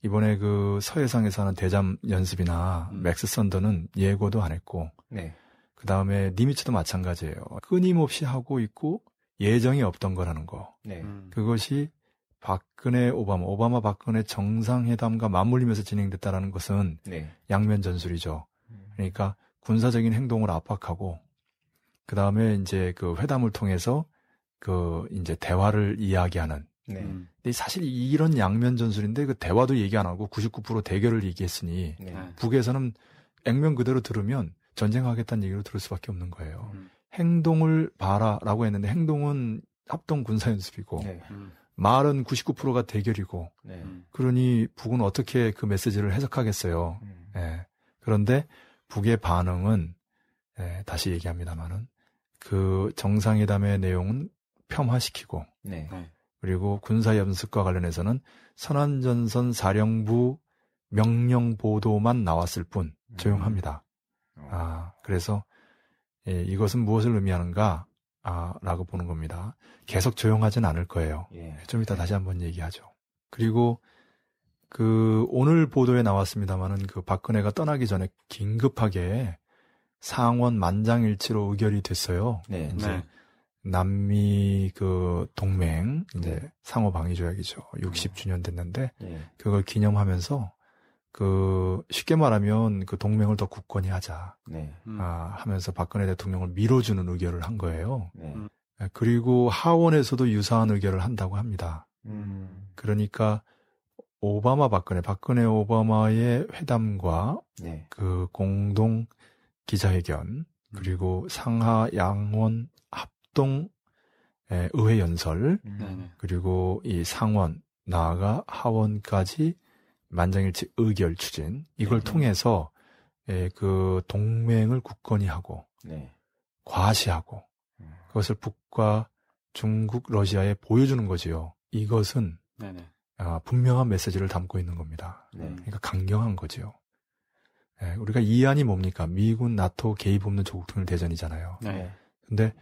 이번에 그 서해상에서 하는 대잠 연습이나 음. 맥스 썬더는 예고도 안 했고 네. 그 다음에 니미츠도 마찬가지예요. 끊임없이 하고 있고 예정이 없던 거라는 거. 네. 음. 그것이 박근혜, 오바마, 오바마 박근혜 정상회담과 맞물리면서 진행됐다라는 것은 네. 양면 전술이죠. 그러니까 군사적인 행동을 압박하고 그 다음에 이제 그 회담을 통해서 그 이제 대화를 이야기하는. 네. 음. 근데 사실 이런 양면 전술인데 그 대화도 얘기 안 하고 99% 대결을 얘기했으니 네. 네. 북에서는 액면 그대로 들으면 전쟁하겠다는 얘기로 들을 수밖에 없는 거예요. 음. 행동을 봐라라고 했는데 행동은 합동 군사 연습이고 네. 음. 말은 99%가 대결이고 네. 음. 그러니 북은 어떻게 그 메시지를 해석하겠어요. 음. 예. 그런데 북의 반응은 예, 다시 얘기합니다만은 그 정상회담의 내용은 폄하시키고 네. 네. 그리고 군사 연습과 관련해서는 선안전선 사령부 명령 보도만 나왔을 뿐 조용합니다. 어. 아 그래서 예, 이것은 무엇을 의미하는가 아, 라고 보는 겁니다. 계속 조용하진 않을 거예요. 예. 좀 이따 다시 한번 얘기하죠. 그리고 그 오늘 보도에 나왔습니다마는 그 박근혜가 떠나기 전에 긴급하게 상원 만장일치로 의결이 됐어요. 네. 이제 네. 남미 그 동맹 이제 네. 상호 방위 조약이죠. 60주년 됐는데 예. 그걸 기념하면서 그 쉽게 말하면 그 동맹을 더 굳건히 하자 네. 음. 아, 하면서 박근혜 대통령을 밀어주는 의결을 한 거예요. 네. 음. 예, 그리고 하원에서도 유사한 의결을 한다고 합니다. 음. 그러니까 오바마 박근혜, 박근혜 오바마의 회담과 네. 그 공동 기자회견 그리고 상하 양원 합동 예, 의회 연설 음. 네네. 그리고 이 상원 나아가 하원까지 만장일치 의결 추진 이걸 네. 통해서 예, 그 동맹을 굳건히 하고 네. 과시하고 음. 그것을 북과 중국, 러시아에 보여주는 거지요. 이것은 네네. 아, 분명한 메시지를 담고 있는 겁니다. 네. 그러니까 강경한 거지요. 예, 우리가 이안이 뭡니까? 미군, 나토 개입 없는 조국 통일 대전이잖아요. 네. 근데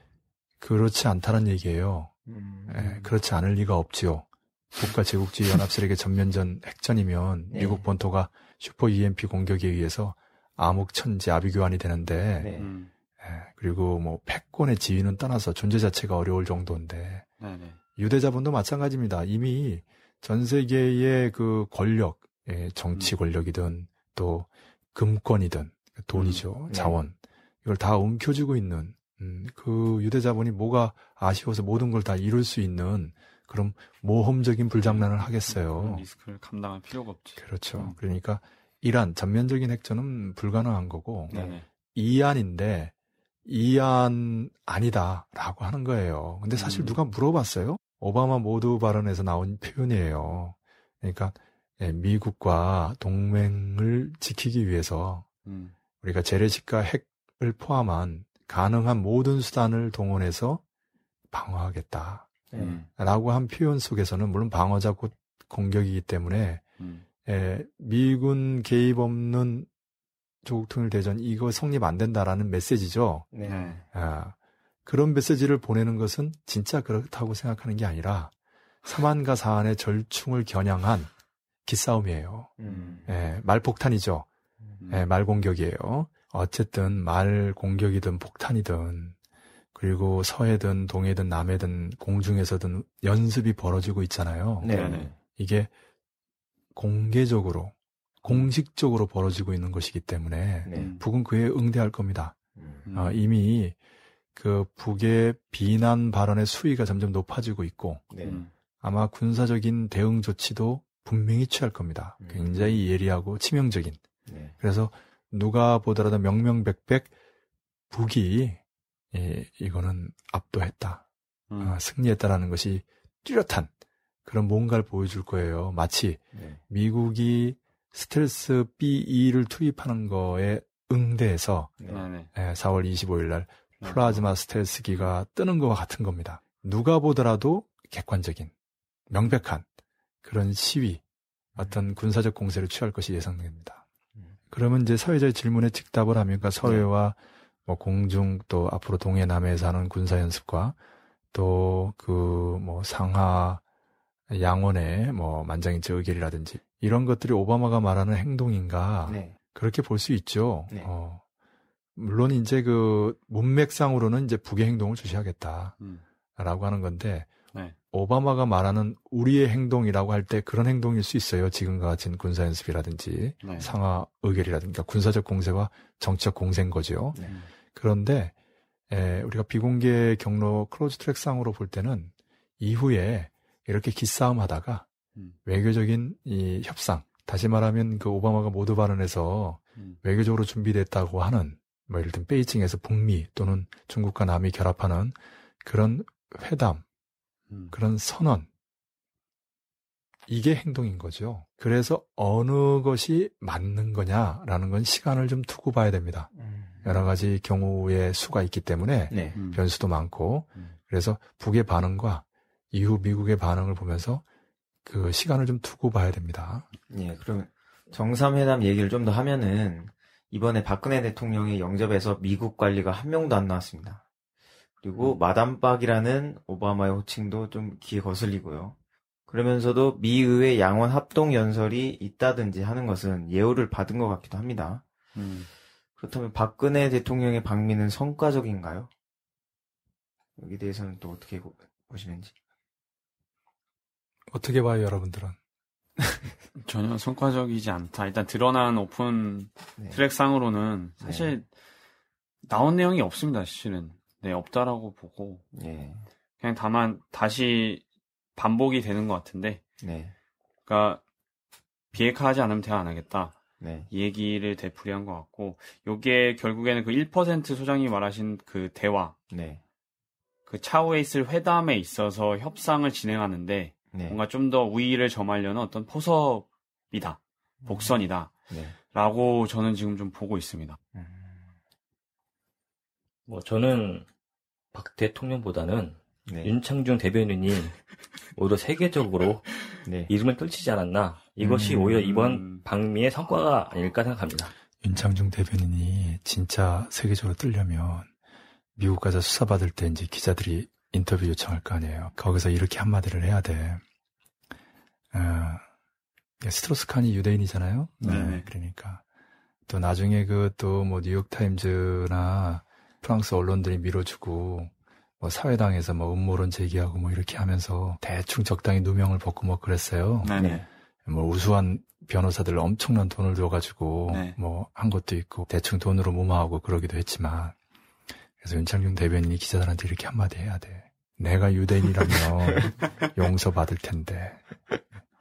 그렇지 않다는 얘기예요. 음. 예, 그렇지 않을 리가 없지요. 국가 제국주의 연합 세력의 전면전 핵전이면 네. 미국 본토가 슈퍼 EMP 공격에 의해서 암흑천지 아비규환이 되는데 네. 음. 예, 그리고 뭐 패권의 지위는 떠나서 존재 자체가 어려울 정도인데 네네. 유대 자본도 마찬가지입니다. 이미 전 세계의 그 권력, 예, 정치 음. 권력이든 또 금권이든 돈이죠, 음. 네. 자원 이걸 다 움켜쥐고 있는 음, 그 유대 자본이 뭐가 아쉬워서 모든 걸 다 이룰 수 있는 그런 모험적인 불장난을 그런 하겠어요. 리스크를 감당할 필요가 없지. 그렇죠. 음. 그러니까 이란 전면적인 핵전은 불가능한 거고 네네. 이안인데 이안 아니다라고 하는 거예요. 근데 사실 음. 누가 물어봤어요? 오바마 모두 발언에서 나온 표현이에요. 그러니까 예, 미국과 동맹을 지키기 위해서 음. 우리가 재래식과 핵을 포함한 가능한 모든 수단을 동원해서 방어하겠다. 네. 음. 라고 한 표현 속에서는 물론 방어자 곧 공격이기 때문에 음. 예, 미군 개입 없는 조국 통일 대전 이거 성립 안 된다라는 메시지죠. 네. 네. 아, 그런 메시지를 보내는 것은 진짜 그렇다고 생각하는 게 아니라 사만과 사안의 절충을 겨냥한 기싸움이에요. 음. 예, 말폭탄이죠. 음. 예, 말공격이에요. 어쨌든 말 공격이든 폭탄이든 그리고 서해든 동해든 남해든 공중에서든 연습이 벌어지고 있잖아요. 네. 네네. 이게 공개적으로 공식적으로 벌어지고 있는 것이기 때문에 네. 음. 북은 그에 응대할 겁니다. 음. 음. 어, 이미 그 북의 비난 발언의 수위가 점점 높아지고 있고 네. 음. 아마 군사적인 대응 조치도 분명히 취할 겁니다. 음. 굉장히 예리하고 치명적인. 네. 그래서 누가 보더라도 명명백백 북이 예, 이거는 압도했다, 음. 아, 승리했다라는 것이 뚜렷한 그런 뭔가를 보여줄 거예요. 마치 네. 미국이 스텔스 B2를 투입하는 거에 응대해서 네. 예, 4월 25일 날 네. 플라즈마 스텔스기가 뜨는 것과 같은 겁니다. 누가 보더라도 객관적인, 명백한 그런 시위, 어떤 군사적 공세를 취할 것이 예상됩니다. 음. 그러면 이제 서해자의 질문에 직답을 하면, 그러니까 서해와 뭐 공중 또 앞으로 동해 남해에서 하는 군사 연습과 또 그 뭐 상하 양원의 뭐 만장일치 의결이라든지 이런 것들이 오바마가 말하는 행동인가 네. 그렇게 볼 수 있죠. 네. 어, 물론 이제 그 문맥상으로는 이제 북의 행동을 주시하겠다라고 음. 하는 건데 네. 오바마가 말하는 우리의 행동이라고 할 때 그런 행동일 수 있어요. 지금과 같은 군사 연습이라든지 네. 상원 의결이라든지 그러니까 군사적 공세와 정치적 공세인 거죠. 네. 음. 그런데 에, 우리가 비공개 경로 close track상으로 볼 때는 이후에 이렇게 기싸움 하다가 음. 외교적인 이 협상 다시 말하면 그 오바마가 모두 발언에서 음. 외교적으로 준비됐다고 하는 뭐 예를 들면 베이징에서 북미 또는 중국과 남이 결합하는 그런 회담 음. 그런 선언 이게 행동인 거죠. 그래서 어느 것이 맞는 거냐라는 건 시간을 좀 두고 봐야 됩니다. 음. 여러 가지 경우의 수가 있기 때문에 네. 음. 변수도 많고 음. 그래서 북의 반응과 이후 미국의 반응을 보면서 그 시간을 좀 두고 봐야 됩니다. 예, 그럼 정상회담 얘기를 좀 더 하면은 이번에 박근혜 대통령의 영접에서 미국 관리가 한 명도 안 나왔습니다. 그리고 음. 마담박이라는 오바마의 호칭도 좀 귀에 거슬리고요. 그러면서도 미 의회 양원 합동 연설이 있다든지 하는 것은 예우를 받은 것 같기도 합니다. 음. 그렇다면 박근혜 대통령의 방미는 성과적인가요? 여기 대해서는 또 어떻게 보- 보시는지. 어떻게 봐요, 여러분들은? *laughs* 전혀 성과적이지 않다. 일단 드러난 오픈 네. 트랙상으로는 사실 나온 내용이 없습니다. 사실은 네 없다라고 보고 예. 그냥 다만 다시 반복이 되는 것 같은데, 네. 그러니까 비핵화하지 않으면 대화 안 하겠다. 네. 이 얘기를 되풀이한 것 같고, 요게 결국에는 그 1% 소장이 말하신 그 대화, 네. 그 차후에 있을 회담에 있어서 협상을 진행하는데 네. 뭔가 좀 더 우위를 점하려는 어떤 포섭이다, 복선이다, 네. 라고 저는 지금 좀 보고 있습니다. 음. 뭐 저는 박 대통령보다는 네. 윤창중 대변인이 *laughs* 오히려 세계적으로 네. 이름을 떨치지 않았나. 이것이 음. 오히려 이번 방미의 성과가 아닐까 생각합니다. 윤창중 대변인이 진짜 세계적으로 뜨려면 미국 가서 수사받을 때 이제 기자들이 인터뷰 요청할 거 아니에요. 거기서 이렇게 한마디를 해야 돼. 어, 스트로스칸이 유대인이잖아요. 네 네. 그러니까 또 나중에 그 또 뭐 뉴욕 타임즈나 프랑스 언론들이 밀어주고 뭐 사회당에서 뭐 음모론 제기하고 뭐 이렇게 하면서 대충 적당히 누명을 벗고 뭐 그랬어요. 네네. 뭐 우수한 변호사들 엄청난 돈을 줘가지고 네. 뭐한 것도 있고 대충 돈으로 무마하고 그러기도 했지만 그래서 윤창중 대변인이 기자들한테 이렇게 한마디 해야 돼. 내가 유대인이라면 *laughs* 용서받을 텐데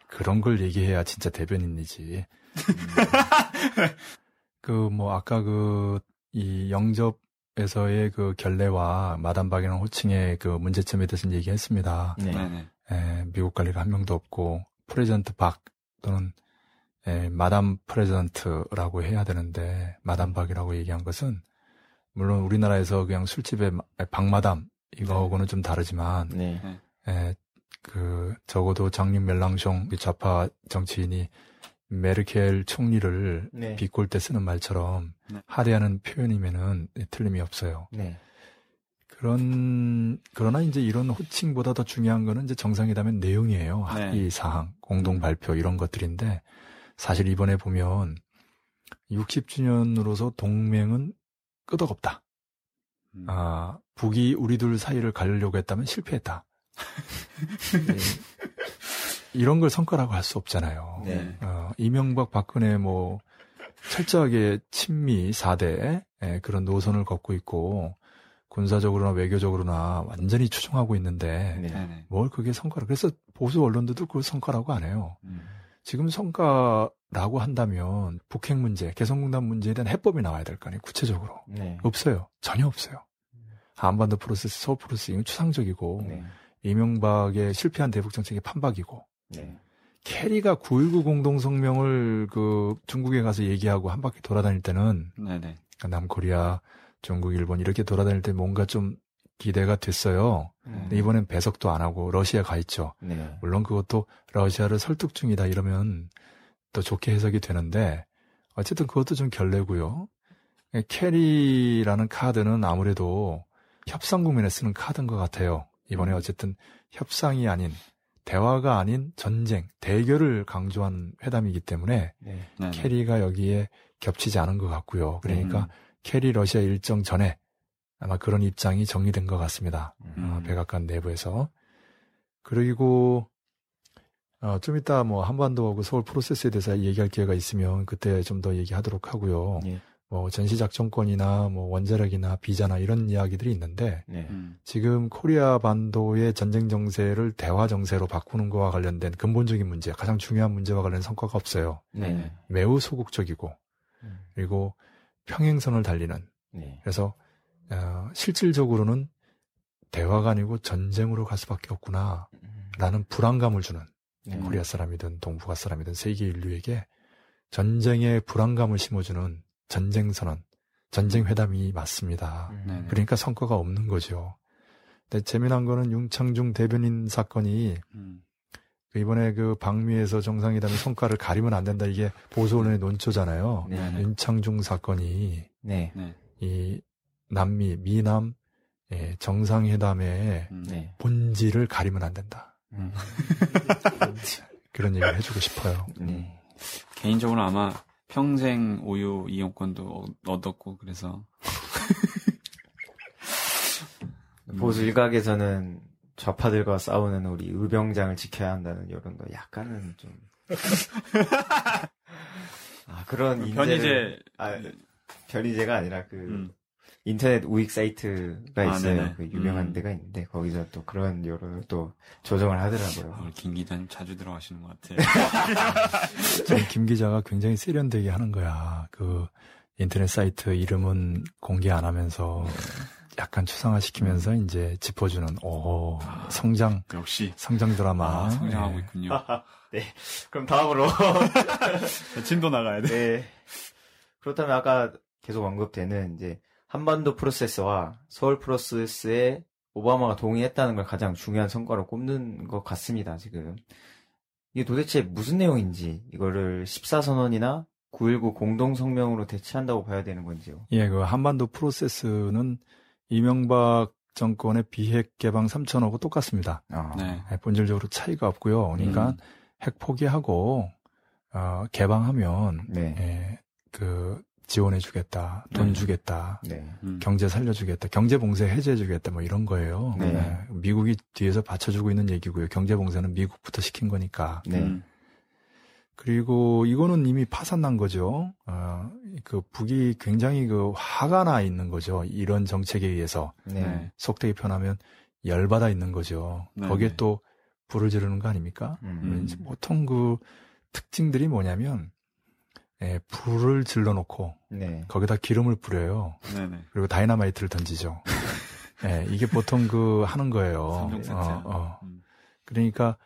그런 걸 얘기해야 진짜 대변인이지. *laughs* 그 뭐 아까 그 이 영접에서의 그 결례와 마담 박이라는 호칭의 그 문제점에 대해서 얘기했습니다. 네. 에, 미국 관리가 한 명도 없고 President 박 또는 에, Madam President라고 해야 되는데 마담 박이라고 얘기한 것은 물론 우리나라에서 그냥 술집의 마- 박마담 이거하고는 좀 다르지만 네. 에, 그 적어도 장림 멜랑숑 그 좌파 정치인이 메르켈 총리를 네. 비꼴 때 쓰는 말처럼 네. 하대하는 표현이면은 틀림이 없어요. 네. 그런 그러나 이제 이런 호칭보다 더 중요한 거는 이제 정상회담의 내용이에요. 네. 합의 사항, 공동 발표 이런 것들인데 사실 이번에 보면 60주년으로서 동맹은 끄덕없다. 음. 아, 북이 우리 둘 사이를 가려고 했다면 실패했다. *laughs* 네. 이런 걸 성과라고 할 수 없잖아요. 네. 어, 이명박 박근혜 뭐 철저하게 친미 4대 예, 그런 노선을 걷고 있고 군사적으로나 외교적으로나 완전히 추종하고 있는데 네. 네네. 뭘 그게 성과라 그래서 보수 언론들도 그걸 성과라고 안 해요. 음. 지금 성과 라고 한다면 북핵 문제, 개성공단 문제에 대한 해법이 나와야 될 거 아니에요. 구체적으로 네. 없어요. 전혀 없어요. 한반도 프로세스, 서울 프로세스 이건 추상적이고 네. 이명박의 실패한 대북 정책의 판박이고 네. 캐리가 9.19 공동성명을 그 중국에 가서 얘기하고 한 바퀴 돌아다닐 때는 네네. 남코리아, 중국, 일본 이렇게 돌아다닐 때 뭔가 좀 기대가 됐어요. 근데 이번엔 배석도 안 하고 러시아 가 있죠. 네. 물론 그것도 러시아를 설득 중이다 이러면 또 좋게 해석이 되는데 어쨌든 그것도 좀 결례고요. 케리라는 카드는 아무래도 협상 국면에 쓰는 카드인 것 같아요. 이번에 어쨌든 협상이 아닌 대화가 아닌 전쟁, 대결을 강조한 회담이기 때문에 네. 케리가 여기에 겹치지 않은 것 같고요. 그러니까 음. 케리 러시아 일정 전에 아마 그런 입장이 정리된 것 같습니다. 음. 어, 백악관 내부에서. 그리고 어, 좀 이따 뭐 한반도하고 서울 프로세스에 대해서 얘기할 기회가 있으면 그때 좀 더 얘기하도록 하고요. 예. 뭐 전시작전권이나 뭐 원자력이나 비자나 이런 이야기들이 있는데 네. 음. 지금 코리아 반도의 전쟁 정세를 대화 정세로 바꾸는 거와 관련된 근본적인 문제, 가장 중요한 문제와 관련된 성과가 없어요. 네. 매우 소극적이고 음. 그리고 평행선을 달리는 네. 그래서 어, 실질적으로는 대화가 아니고 전쟁으로 갈 수밖에 없구나 음. 라는 불안감을 주는 네. 코리아 사람이든 동북아 사람이든 세계 인류에게 전쟁의 불안감을 심어주는 전쟁 선언, 전쟁 회담이 맞습니다. 음. 네네. 그러니까 성과가 없는 거죠. 근데 재미난 거는 윤창중 대변인 사건이 음. 그 이번에 그 방미에서 정상회담의 성과를 가리면 안 된다 이게 보수 언론의 논조잖아요. 네. 윤창중 사건이 네. 네. 이 남미 미남 예, 정상회담의 음. 네. 본질을 가리면 안 된다. 음. 그런 얘기를 해주고 싶어요. 네. 개인적으로 아마 평생 우유 이용권도 얻- 얻었고 그래서 *laughs* 보수 일각에서는 좌파들과 싸우는 우리 의병장을 지켜야 한다는 여론도 약간은 좀 *laughs* 아, 그런 인재를- 변이제 아, 변이제가 아니라 그 음. 인터넷 우익 사이트가 아, 있어요. 네네. 그 유명한 음. 데가 있는데 거기서 또 그런 여론을 또 조정을 하더라고요. 어, 김 기자님 자주 들어가시는 것 같아요. *laughs* 김 기자가 굉장히 세련되게 하는 거야. 그 인터넷 사이트 이름은 공개 안 하면서 약간 추상화시키면서 이제 짚어주는 오 성장 역시 성장 드라마. 아, 성장하고 네. 있군요. *laughs* 그럼 다음으로 *laughs* 침도 나가야 돼. 네. 그렇다면 아까 계속 언급되는 이제 한반도 프로세스와 서울 프로세스에 오바마가 동의했다는 걸 가장 중요한 성과로 꼽는 것 같습니다, 지금. 이게 도대체 무슨 내용인지, 이거를 14선언이나 9.19 공동성명으로 대체한다고 봐야 되는 건지요. 예, 그 한반도 프로세스는 이명박 정권의 비핵 개방 3천하고 똑같습니다. 아, 네. 예, 본질적으로 차이가 없고요. 그러니까 음. 핵 포기하고 어, 개방하면 네. 예, 그 지원해주겠다, 돈 네. 주겠다, 네. 음. 경제 살려주겠다, 경제 봉쇄 해제해주겠다, 뭐 이런 거예요. 네. 예, 미국이 뒤에서 받쳐주고 있는 얘기고요. 경제 봉쇄는 미국부터 시킨 거니까. 네. 음. 그리고 이거는 이미 파산난 거죠. 어, 그 북이 굉장히 그 화가 나 있는 거죠. 이런 정책에 의해서 네. 네. 속되게 표현하면 열받아 있는 거죠. 네, 거기에 네. 또 불을 지르는 거 아닙니까? 음. 이제 보통 그 특징들이 뭐냐면 예, 불을 질러놓고 네. 거기다 기름을 뿌려요. 네네. 그리고 다이나마이트를 던지죠. *laughs* 예, 이게 보통 그 하는 거예요. 어, 어. 음. 그러니까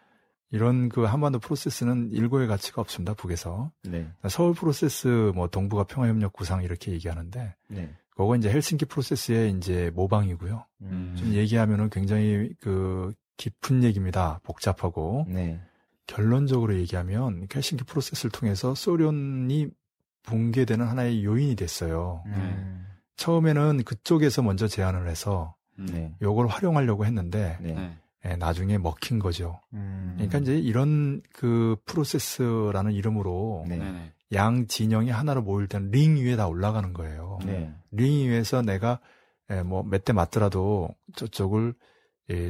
이런 그 한반도 프로세스는 일고의 가치가 없습니다. 북에서 네. 서울 프로세스 뭐 동북아 평화협력 구상 이렇게 얘기하는데 네. 그거 이제 헬싱키 프로세스의 이제 모방이고요. 음. 좀 얘기하면은 굉장히 그 깊은 얘기입니다. 복잡하고 네. 결론적으로 얘기하면 헬싱키 프로세스를 통해서 소련이 붕괴되는 하나의 요인이 됐어요. 음. 처음에는 그쪽에서 먼저 제안을 해서 음. 네. 요걸 활용하려고 했는데 네. 네. 예, 나중에 먹힌 거죠. 음. 그러니까 이제 이런 그 프로세스라는 이름으로 네. 양 진영이 하나로 모일 때는 링 위에 다 올라가는 거예요. 네. 링 위에서 내가 예, 뭐 몇 대 맞더라도 저쪽을 예,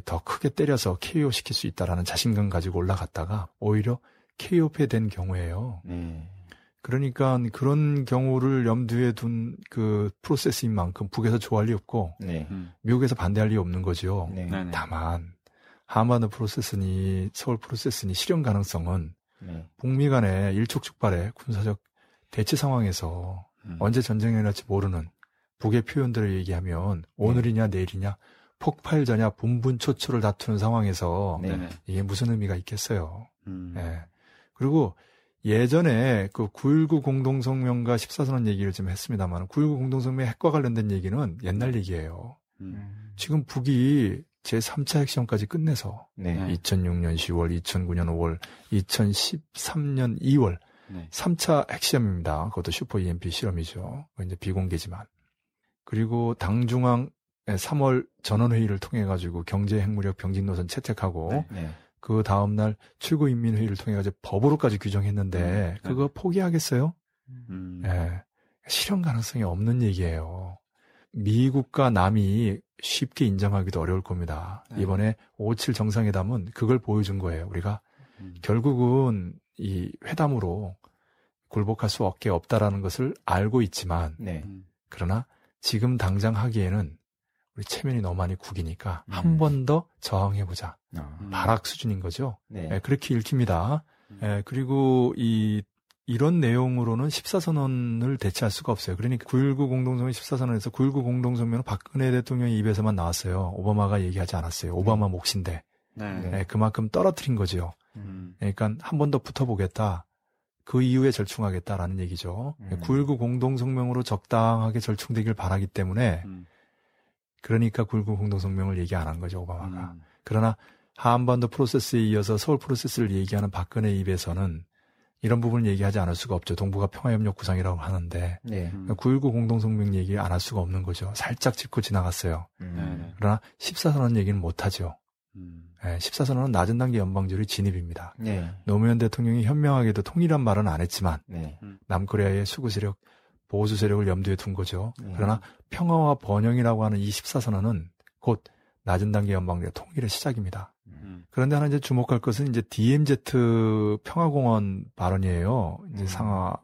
더 크게 때려서 KO 시킬 수 있다라는 자신감 가지고 올라갔다가 오히려 KO 패된 경우예요. 네. 그러니까 그런 경우를 염두에 둔 그 프로세스인 만큼 북에서 좋아할 리 없고 네. 음. 미국에서 반대할 리 없는 거죠. 네. 네네. 다만 한반도 프로세스니 서울 프로세스니 실현 가능성은 네. 북미 간의 일촉즉발의 군사적 대치 상황에서 음. 언제 전쟁이 날지 모르는 북의 표현들을 얘기하면 오늘이냐 내일이냐 폭발자냐 분분초초를 다투는 상황에서 네. 이게 무슨 의미가 있겠어요. 음. 예. 그리고 예전에 그 9.19 공동성명과 14선언 얘기를 좀 했습니다만 9.19 공동성명 핵과 관련된 얘기는 옛날 얘기예요. 음. 지금 북이 제3차 핵시험까지 끝내서 네. 네. 2006년 10월, 2009년 5월, 2013년 2월 네. 3차 핵시험입니다. 그것도 슈퍼 EMP 실험이죠. 그거 이제 비공개지만. 그리고 당중앙 3월 전원회의를 통해 가지고 경제 핵무력 병진 노선 채택하고 네. 네. 그 다음날 최고인민회의를 통해 가지고 법으로까지 규정했는데 네. 그거 포기하겠어요? 음. 예. 실현 가능성이 없는 얘기예요. 미국과 남이 쉽게 인정하기도 어려울 겁니다. 네. 이번에 5.7 정상회담은 그걸 보여준 거예요. 우리가 음. 결국은 이 회담으로 굴복할 수밖에 없다라는 것을 알고 있지만 네. 음. 그러나 지금 당장 하기에는 우리 체면이 너무 많이 구기니까 음. 한번 더 저항해보자. 아, 음. 발악 수준인 거죠. 네. 예, 그렇게 읽힙니다. 음. 예, 그리고 이 이런 내용으로는 14선언을 대체할 수가 없어요. 그러니까 9.19 공동성명 14선언에서 9.19 공동성명은 박근혜 대통령의 입에서만 나왔어요. 오바마가 얘기하지 않았어요. 오바마 몫인데. 네. 네. 예, 그만큼 떨어뜨린 거죠. 음. 그러니까 한 번 더 붙어보겠다. 그 이후에 절충하겠다라는 얘기죠. 음. 9.19 공동성명으로 적당하게 절충되길 바라기 때문에 음. 그러니까 9.19 공동성명을 얘기 안 한 거죠, 오바마가. 음. 그러나 한반도 프로세스에 이어서 서울 프로세스를 얘기하는 박근혜 입에서는 이런 부분을 얘기하지 않을 수가 없죠. 동북아 평화협력 구상이라고 하는데 네. 음. 9.19 공동성명 얘기 안 할 수가 없는 거죠. 살짝 짚고 지나갔어요. 음. 네네. 그러나 14선언 얘기는 못하죠. 음. 예, 14선언은 낮은 단계 연방제로의 진입입니다. 네. 노무현 대통령이 현명하게도 통일한 말은 안 했지만 네. 남코리아의 수구 세력, 보수 세력을 염두에 둔 거죠. 네. 그러나 평화와 번영이라고 하는 이 14선언은 곧 낮은 단계 연방제 통일의 시작입니다. 음. 그런데 하나 이제 주목할 것은 이제 DMZ 평화공원 발언이에요. 이제 음. 상하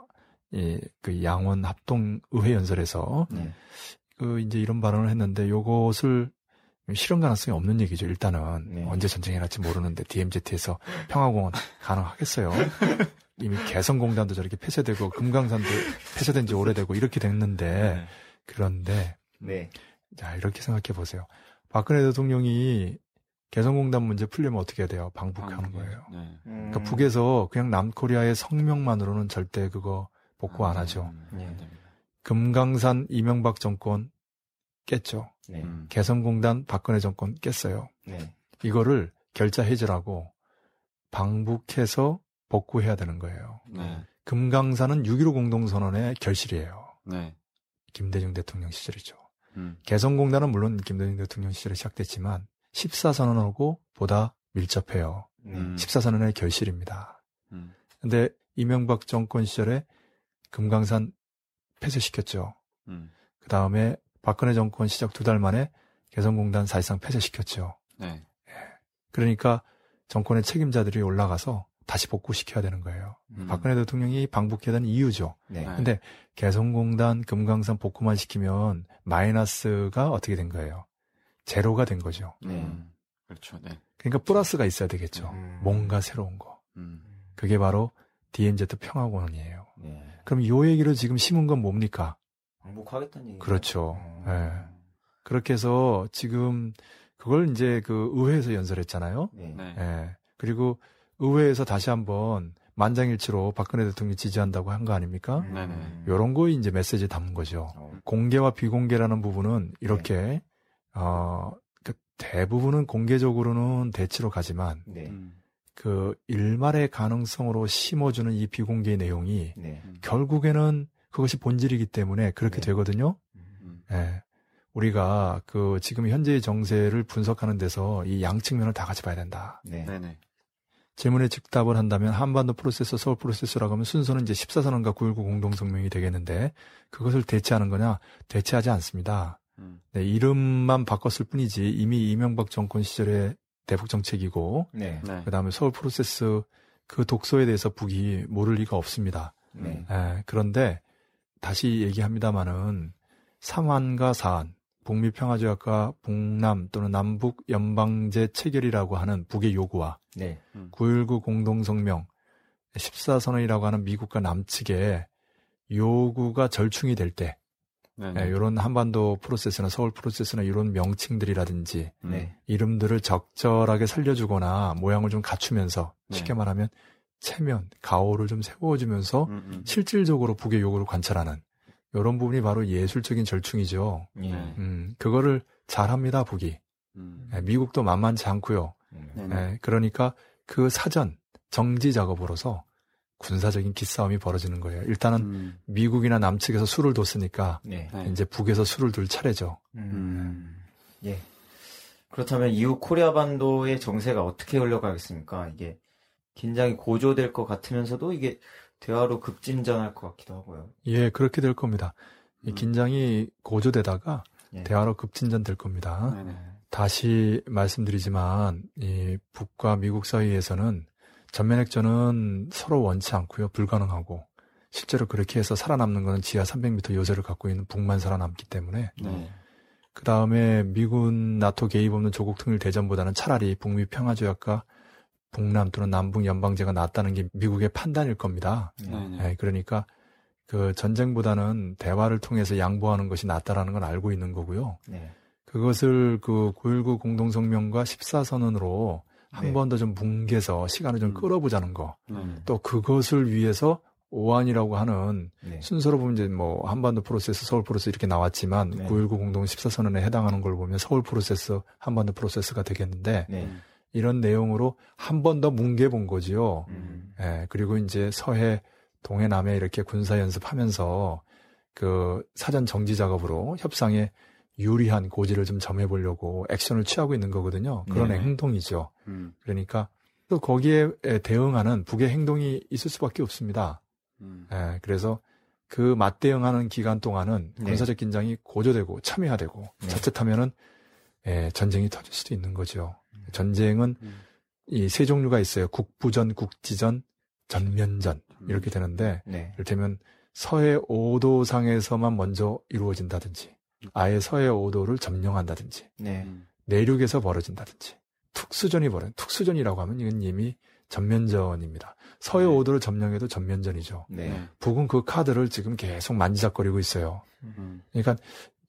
예, 그 양원 합동 의회 연설에서 네. 그 이제 이런 발언을 했는데 요것을 실현 가능성이 없는 얘기죠. 일단은 네. 언제 전쟁이 날지 모르는데 DMZ에서 평화공원 *laughs* 가능하겠어요. 이미 개성공단도 저렇게 폐쇄되고 금강산도 폐쇄된 지 오래되고 이렇게 됐는데 네. 그런데 네. 자 이렇게 생각해 보세요. 박근혜 대통령이 개성공단 문제 풀려면 어떻게 해야 돼요? 방북하는 거예요. 네. 음. 그러니까 북에서 그냥 남코리아의 성명만으로는 절대 그거 복구 안 하죠. 음, 네. 안 됩니다. 금강산 이명박 정권 깼죠. 네. 음. 개성공단 박근혜 정권 깼어요. 네. 이거를 결자 해제라고 방북해서 복구해야 되는 거예요. 네. 금강산은 6.15 공동선언의 결실이에요. 네. 김대중 대통령 시절이죠. 음. 개성공단은 물론 김대중 대통령 시절에 시작됐지만 14선언하고 보다 밀접해요. 네. 음. 14선언의 결실입니다. 음. 근데 이명박 정권 시절에 금강산 폐쇄시켰죠. 음. 그 다음에 박근혜 정권 시작 두 달 만에 개성공단 사실상 폐쇄시켰죠. 네. 그러니까 정권의 책임자들이 올라가서 다시 복구시켜야 되는 거예요. 음. 박근혜 대통령이 방북해야 되는 이유죠. 네. 네. 근데 개성공단, 금강산 복구만 시키면 마이너스가 어떻게 된 거예요? 제로가 된 거죠. 네. 음. 그렇죠. 네. 그러니까 플러스가 있어야 되겠죠. 음. 뭔가 새로운 거. 음. 그게 바로 DMZ 평화공원이에요. 네. 그럼 요 얘기를 지금 심은 건 뭡니까? 방북하겠다는 얘기. 그렇죠. 어. 예. 그렇게 해서 지금 그걸 이제 그 의회에서 연설했잖아요. 네. 네. 예. 그리고 의회에서 다시 한번 만장일치로 박근혜 대통령이 지지한다고 한 거 아닙니까? 음. 네네. 요런 거 이제 메시지 담은 거죠. 어. 공개와 비공개라는 부분은 이렇게 어, 그 대부분은 공개적으로는 대치로 가지만 네. 음. 그 일말의 가능성으로 심어주는 이 비공개 내용이 네. 음. 결국에는 그것이 본질이기 때문에 그렇게 네. 되거든요. 음. 예. 우리가 그 지금 현재의 정세를 분석하는 데서 이 양측면을 다 같이 봐야 된다. 네. 네네. 질문에 즉답을 한다면 한반도 프로세서, 서울 프로세서라고 하면 순서는 이제 14선언과 9.19 공동성명이 되겠는데 그것을 대체하는 거냐? 대체하지 않습니다. 음. 네, 이름만 바꿨을 뿐이지 이미 이명박 정권 시절의 대북 정책이고 네. 네. 그다음에 서울 프로세스 그 독소에 대해서 북이 모를 리가 없습니다. 네. 예, 그런데 다시 얘기합니다마는 삼한과 사한, 북미 평화조약과 북남 또는 남북 연방제 체결이라고 하는 북의 요구와 네. 9.19 공동성명 14선언이라고 하는 미국과 남측의 요구가 절충이 될 때, 네 네. 이런 한반도 프로세스나 서울 프로세스나 이런 명칭들이라든지 음. 네. 이름들을 적절하게 살려주거나 모양을 좀 갖추면서 네. 쉽게 말하면 체면, 가오를 좀 세워주면서 음, 음. 실질적으로 북의 요구를 관찰하는 이런 부분이 바로 예술적인 절충이죠. 네. 음, 그거를 잘합니다, 북이. 음. 예, 미국도 만만치 않고요. 음. 예, 그러니까 그 사전 정지 작업으로서 군사적인 기싸움이 벌어지는 거예요. 일단은 음. 미국이나 남측에서 수를 뒀으니까 네. 네. 이제 북에서 수를 둘 차례죠. 음. 예. 그렇다면 이후 코리아 반도의 정세가 어떻게 흘러가겠습니까? 이게 긴장이 고조될 것 같으면서도 이게 대화로 급진전할 것 같기도 하고요. 예, 그렇게 될 겁니다. 이 음. 긴장이 고조되다가 예. 대화로 급진전 될 겁니다. 네네. 다시 말씀드리지만 이 북과 미국 사이에서는 전면 핵전은 서로 원치 않고요. 불가능하고 실제로 그렇게 해서 살아남는 것은 지하 300m 요새를 갖고 있는 북만 살아남기 때문에 네. 그 다음에 미군 나토 개입 없는 조국 통일 대전보다는 차라리 북미 평화 조약과 북남 또는 남북 연방제가 낫다는 게 미국의 판단일 겁니다. 네네. 예, 그러니까 그 전쟁보다는 대화를 통해서 양보하는 것이 낫다라는 건 알고 있는 거고요. 네. 그것을 그 9.19 공동성명과 14선언으로 한 네. 번더 좀 뭉개서 시간을 좀 음. 끌어보자는 거. 네네. 또 그것을 위해서 오한이라고 하는 네. 순서로 보면 이제 뭐 한반도 프로세스, 서울 프로세스 이렇게 나왔지만 네. 9.19 공동 14선언에 해당하는 걸 보면 서울 프로세스, 한반도 프로세스가 되겠는데 네. 이런 내용으로 한 번 더 뭉개본 거지요. 음. 예, 그리고 이제 서해, 동해, 남해 이렇게 군사 연습하면서 그 사전 정지 작업으로 협상에 유리한 고지를 좀 점해보려고 액션을 취하고 있는 거거든요. 그런 네. 행동이죠. 음. 그러니까 또 거기에 대응하는 북의 행동이 있을 수밖에 없습니다. 음. 예, 그래서 그 맞대응하는 기간 동안은 네. 군사적 긴장이 고조되고 첨예화되고 네. 자칫하면은 예, 전쟁이 터질 수도 있는 거죠. 전쟁은 음. 이세 종류가 있어요. 국부전, 국지전, 전면전 이렇게 되는데 네. 이를테면 서해 5도상에서만 먼저 이루어진다든지 아예 서해 5도를 점령한다든지 네. 음. 내륙에서 벌어진다든지 특수전이 벌어진 특수전이라고 하면 이건 이미 전면전입니다. 서해 네. 5도를 점령해도 전면전이죠. 네. 북은 그 카드를 지금 계속 만지작거리고 있어요. 음. 그러니까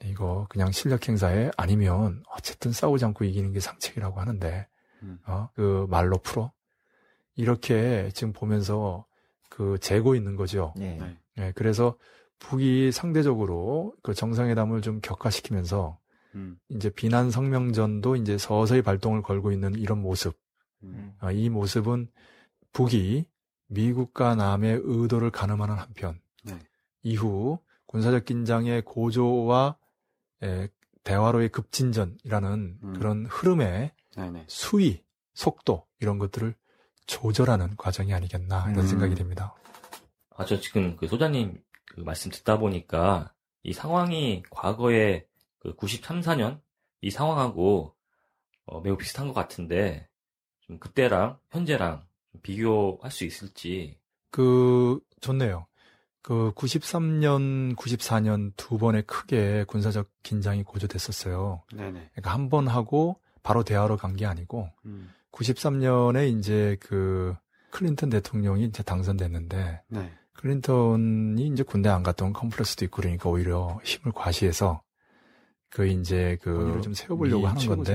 이거 그냥 실력 행사에 아니면 어쨌든 싸우지 않고 이기는 게 상책이라고 하는데 음. 어? 그 말로 풀어 이렇게 지금 보면서 그 재고 있는 거죠. 네. 네. 예, 그래서 북이 상대적으로 그 정상회담을 좀 격화시키면서 음. 이제 비난 성명전도 이제 서서히 발동을 걸고 있는 이런 모습. 음. 아, 이 모습은 북이 미국과 남의 의도를 가늠하는 한편 네. 이후 군사적 긴장의 고조와 에, 대화로의 급진전이라는 음. 그런 흐름의 네네. 수위, 속도 이런 것들을 조절하는 과정이 아니겠나 이런 음. 생각이 듭니다. 아, 저 지금 그 소장님 그 말씀 듣다 보니까 이 상황이 과거에 그 93, 4년 이 상황하고 어, 매우 비슷한 것 같은데 좀 그때랑 현재랑 좀 비교할 수 있을지 그 좋네요. 그 93년, 94년 두 번에 크게 군사적 긴장이 고조됐었어요. 네네. 그러니까 한 번 하고 바로 대화로 간 게 아니고 음. 93년에 이제 그 클린턴 대통령이 이제 당선됐는데 네. 클린턴이 이제 군대 안 갔던 컴플렉스도 있고 그러니까 오히려 힘을 과시해서 그 이제 그 본인을 좀 세워보려고 미 하는. 건데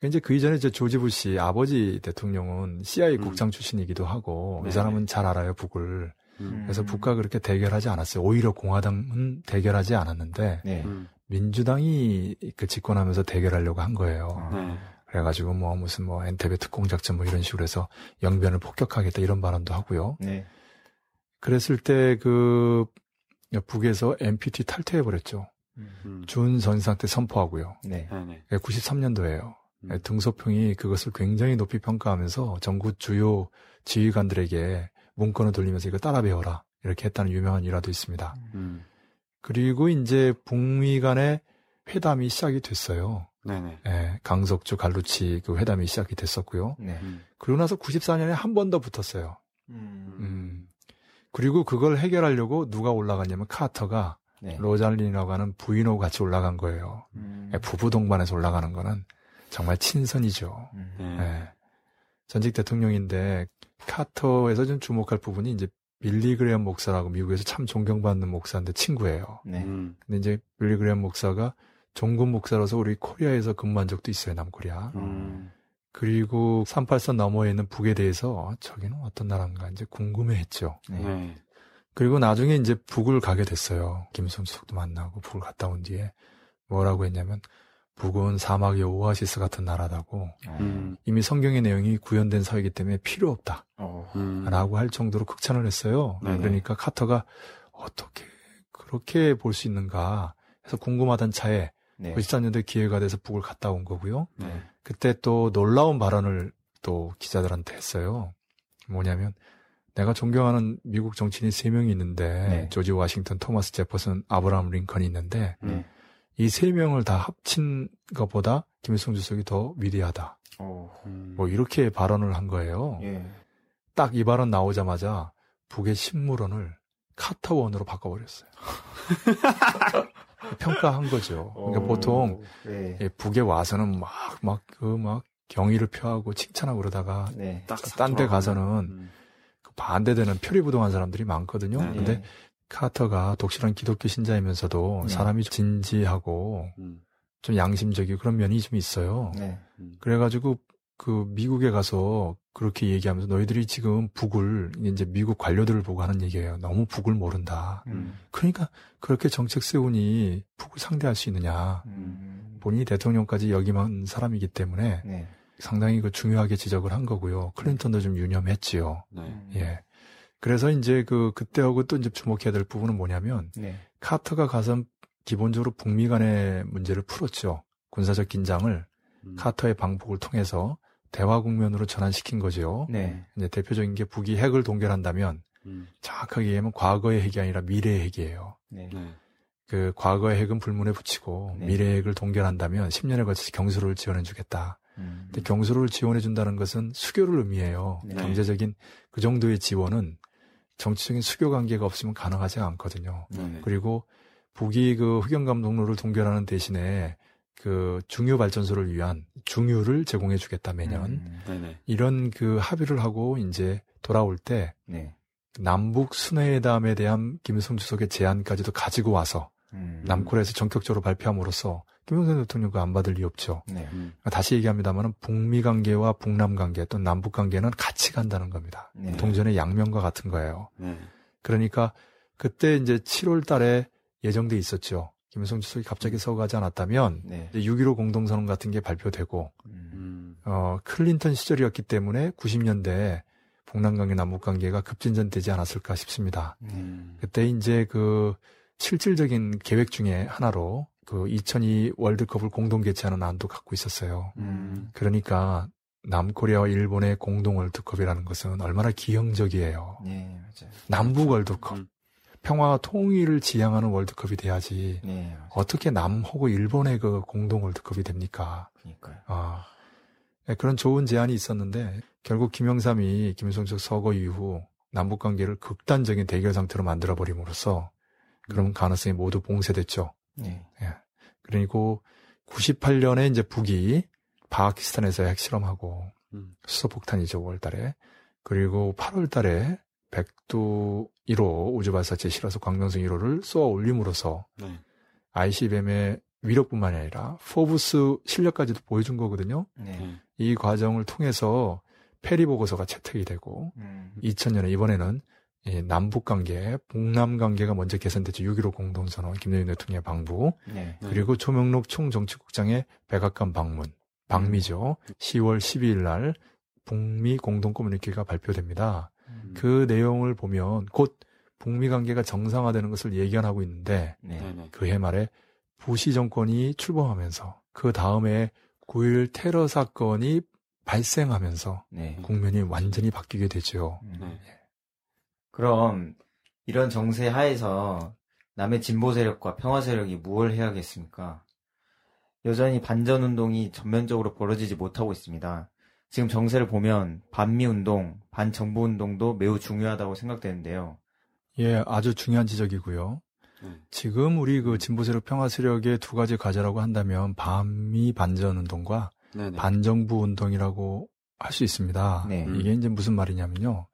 네. 이제 그 이전에 이제 조지 부시 아버지 대통령은 CIA 음. 국장 출신이기도 하고 이 네네. 사람은 잘 알아요 북을 음. 그래서 음. 북과 그렇게 대결하지 않았어요 오히려 공화당은 대결하지 않았는데 네. 음. 민주당이 그 집권하면서 대결하려고 한 거예요. 네. 그래가지고 뭐 무슨 뭐 엔테베 특공 작전 뭐 이런 식으로 해서 영변을 폭격하겠다 이런 발언도 하고요. 네. 그랬을 때 그 북에서 NPT 탈퇴해 버렸죠. 음. 준 전상 때 선포하고요. 네. 네네. 93년도에요. 음. 등소평이 그것을 굉장히 높이 평가하면서 전국 주요 지휘관들에게 문건을 돌리면서 이거 따라 배워라 이렇게 했다는 유명한 일화도 있습니다. 음. 그리고 이제 북미 간의 회담이 시작이 됐어요. 네네. 예, 강석주 갈루치 그 회담이 시작이 됐었고요. 네. 음. 그러고 나서 94년에 한 번 더 붙었어요. 음. 음. 그리고 그걸 해결하려고 누가 올라갔냐면 카터가 네. 로잘린이라고 하는 부인하고 같이 올라간 거예요. 음. 예, 부부 동반해서 올라가는 거는 정말 친선이죠. 음. 네. 예. 전직 대통령인데 카터에서 좀 주목할 부분이 이제 빌리 그레엄 목사라고 미국에서 참 존경받는 목사인데 친구예요. 네. 음. 근데 이제 빌리 그레엄 목사가 종군 목사로서 우리 코리아에서 근무한 적도 있어요, 남코리아. 음. 그리고 38선 너머에 있는 북에 대해서 저기는 어떤 나라인가 이제 궁금해 했죠. 네. 네. 그리고 나중에 이제 북을 가게 됐어요. 김성수도 만나고 북을 갔다 온 뒤에 뭐라고 했냐면 북은 사막의 오아시스 같은 나라다고 음. 이미 성경의 내용이 구현된 사회이기 때문에 필요 없다. 어. 음. 라고 할 정도로 극찬을 했어요. 네네. 그러니까 카터가 어떻게 그렇게 볼 수 있는가 해서 궁금하던 차에 네. 94년도에 기회가 돼서 북을 갔다 온 거고요. 네. 그때 또 놀라운 발언을 또 기자들한테 했어요. 뭐냐면 내가 존경하는 미국 정치인이 세 명이 있는데 네. 조지 워싱턴, 토마스 제퍼슨, 아브라함 링컨이 있는데 네. 이 세 명을 다 합친 것보다 김일성 주석이 더 위대하다. 어. 음. 뭐 이렇게 발언을 한 거예요. 예. 딱 이 발언 나오자마자 북의 식물원을 카터원으로 바꿔버렸어요. *laughs* 평가한 거죠. 그러니까 어. 보통 네. 예, 북에 와서는 막막그 막 경의를 표하고 칭찬하고 그러다가 네. 딱딴데 가서는 음. 그 반대되는 표리부동한 사람들이 많거든요. 네. 근데 카터가 독실한 기독교 신자이면서도 네. 사람이 진지하고 음. 좀 양심적이고 그런 면이 좀 있어요. 네. 음. 그래가지고 그 미국에 가서 그렇게 얘기하면서 너희들이 지금 북을 이제 미국 관료들을 보고 하는 얘기예요. 너무 북을 모른다. 음. 그러니까 그렇게 정책 세우니 북을 상대할 수 있느냐. 음. 본인이 대통령까지 역임한 사람이기 때문에 네. 상당히 그 중요하게 지적을 한 거고요. 클린턴도 좀 유념했지요. 네. 예. 그래서 이제 그 그때하고 또 이제 주목해야 될 부분은 뭐냐면 네. 카터가 가서 기본적으로 북미 간의 문제를 풀었죠. 군사적 긴장을 음. 카터의 방북을 통해서 대화 국면으로 전환시킨 거죠. 네. 이제 대표적인 게 북이 핵을 동결한다면 음. 정확하게 얘기하면 과거의 핵이 아니라 미래의 핵이에요. 네. 네. 그 과거의 핵은 불문에 붙이고 네. 미래의 핵을 동결한다면 10년에 걸쳐서 경수를 지원해 주겠다. 음. 근데 경수로를 지원해 준다는 것은 수교를 의미해요. 네. 경제적인 그 정도의 지원은 정치적인 수교 관계가 없으면 가능하지 않거든요. 네네. 그리고 북이 그 흑연감독로를 동결하는 대신에 그 중유 발전소를 위한 중유를 제공해 주겠다 매년 음. 네네. 이런 그 합의를 하고 이제 돌아올 때 네. 남북 순회회담에 대한 김일성 주석의 제안까지도 가지고 와서 음. 남코리아에서 전격적으로 발표함으로써 김영삼 대통령과 안 받을 리 없죠. 네. 음. 다시 얘기합니다만 북미 관계와 북남 관계 또는 남북 관계는 같이 간다는 겁니다. 네. 동전의 양면과 같은 거예요. 네. 그러니까 그때 이제 7월 달에 예정돼 있었죠. 김일성 주석이 갑자기 서거하지 않았다면 네. 6.15 공동선언 같은 게 발표되고 음. 음. 어, 클린턴 시절이었기 때문에 90년대 북남 관계 남북 관계가 급진전되지 않았을까 싶습니다. 음. 그때 이제 그 실질적인 계획 중에 하나로 그 2002 월드컵을 공동 개최하는 안도 갖고 있었어요. 음. 그러니까 남코리아와 일본의 공동 월드컵이라는 것은 얼마나 기형적이에요. 네, 맞아요. 남북 월드컵. 음. 평화와 통일을 지향하는 월드컵이 돼야지 네. 어떻게 남하고 일본의 그 공동 월드컵이 됩니까? 그러니까요. 아, 네, 그런 좋은 제안이 있었는데 결국 김영삼이 김일성 쪽 서거 이후 남북 관계를 극단적인 대결 상태로 만들어 버림으로써 그런 가능성이 모두 봉쇄됐죠. 네. 그리고 98년에 이제 북이 파키스탄에서 핵실험하고 음. 수소폭탄이죠, 5월달에. 그리고 8월달에 백두 1호 우주발사체 실어서 광명성 1호를 쏘아 올림으로써 네. ICBM의 위력뿐만이 아니라 포브스 실력까지도 보여준 거거든요. 네. 네. 이 과정을 통해서 페리 보고서가 채택이 되고 음. 2000년에 이번에는 이 남북 관계, 북남 관계가 먼저 개선됐죠. 6.15 공동선언, 김대중 대통령의 방부, 네. 네. 그리고 조명록 총정치국장의 백악관 방문, 방미죠. 10월 12일 날 북미 공동 커뮤니케가 발표됩니다. 음. 그 내용을 보면 곧 북미 관계가 정상화되는 것을 예견하고 있는데 네. 네네. 그해 말에 부시 정권이 출범하면서 그 다음에 9일 테러 사건이 발생하면서 네. 국면이 완전히 바뀌게 되죠. 음. 네. 그럼 이런 정세 하에서 남의 진보 세력과 평화 세력이 무엇을 해야겠습니까? 여전히 반전 운동이 전면적으로 벌어지지 못하고 있습니다. 지금 정세를 보면 반미 운동, 반정부 운동도 매우 중요하다고 생각되는데요. 예, 아주 중요한 지적이고요. 네. 지금 우리 그 진보 세력 평화 세력의 두 가지 과제라고 한다면 반미 반전 운동과 네네. 반정부 운동이라고 할 수 있습니다. 네. 이게 이제 무슨 말이냐면요.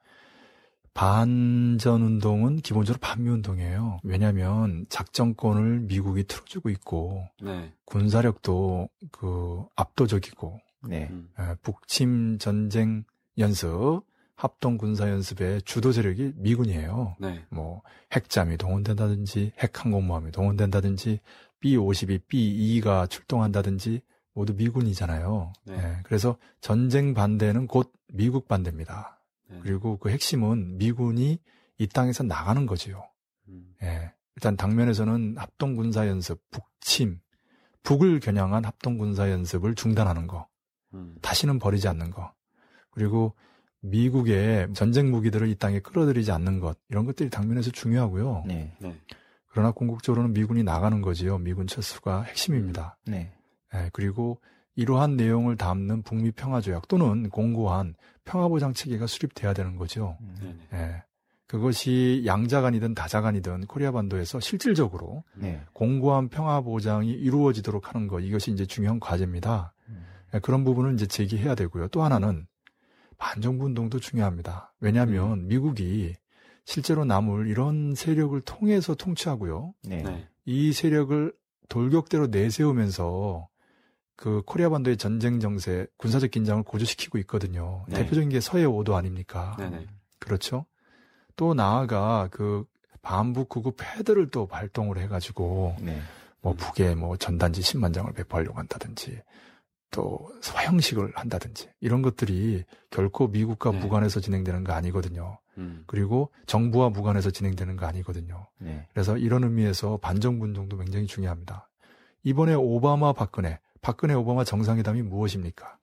반전 운동은 기본적으로 반미 운동이에요. 왜냐하면 작전권을 미국이 틀어주고 있고 네. 군사력도 그 압도적이고 네. 음. 에, 북침 전쟁 연습, 합동 군사 연습의 주도 세력이 미군이에요. 네. 뭐 핵잠이 동원된다든지 핵 항공모함이 동원된다든지 B-52, B-2가 출동한다든지 모두 미군이잖아요. 네. 예, 그래서 전쟁 반대는 곧 미국 반대입니다. 네. 그리고 그 핵심은 미군이 이 땅에서 나가는 거지요. 음. 예, 일단 당면에서는 합동 군사 연습, 북침, 북을 겨냥한 합동 군사 연습을 중단하는 거, 음. 다시는 버리지 않는 거, 그리고 미국의 전쟁 무기들을 이 땅에 끌어들이지 않는 것, 이런 것들이 당면에서 중요하고요. 네. 네. 그러나 궁극적으로는 미군이 나가는 거지요. 미군 철수가 핵심입니다. 네. 예, 그리고 이러한 내용을 담는 북미 평화조약 또는 공고한 평화보장 체계가 수립돼야 되는 거죠. 음. 네네. 예, 그것이 양자간이든 다자간이든 코리아 반도에서 실질적으로 네. 공고한 평화 보장이 이루어지도록 하는 것 이것이 이제 중요한 과제입니다. 음. 예, 그런 부분은 이제 제기해야 되고요. 또 하나는 반정부 운동도 중요합니다. 왜냐하면 미국이 실제로 남을 이런 세력을 통해서 통치하고요. 네. 네. 이 세력을 돌격대로 내세우면서 그 코리아 반도의 전쟁 정세, 군사적 긴장을 고조시키고 있거든요. 네. 대표적인 게 서해 5도 아닙니까? 네네. 그렇죠. 또 나아가 그 반북 구급 패드를 또 발동을 해가지고 네. 뭐 북에 뭐 전단지 10만 장을 배포하려고 한다든지 또 서형식을 한다든지 이런 것들이 결코 미국과 네. 무관해서 진행되는 거 아니거든요. 음. 그리고 정부와 무관해서 진행되는 거 아니거든요. 네. 그래서 이런 의미에서 반정부 운동도 굉장히 중요합니다. 이번에 오바마 박근혜, 박근혜 오바마 정상회담이 무엇입니까?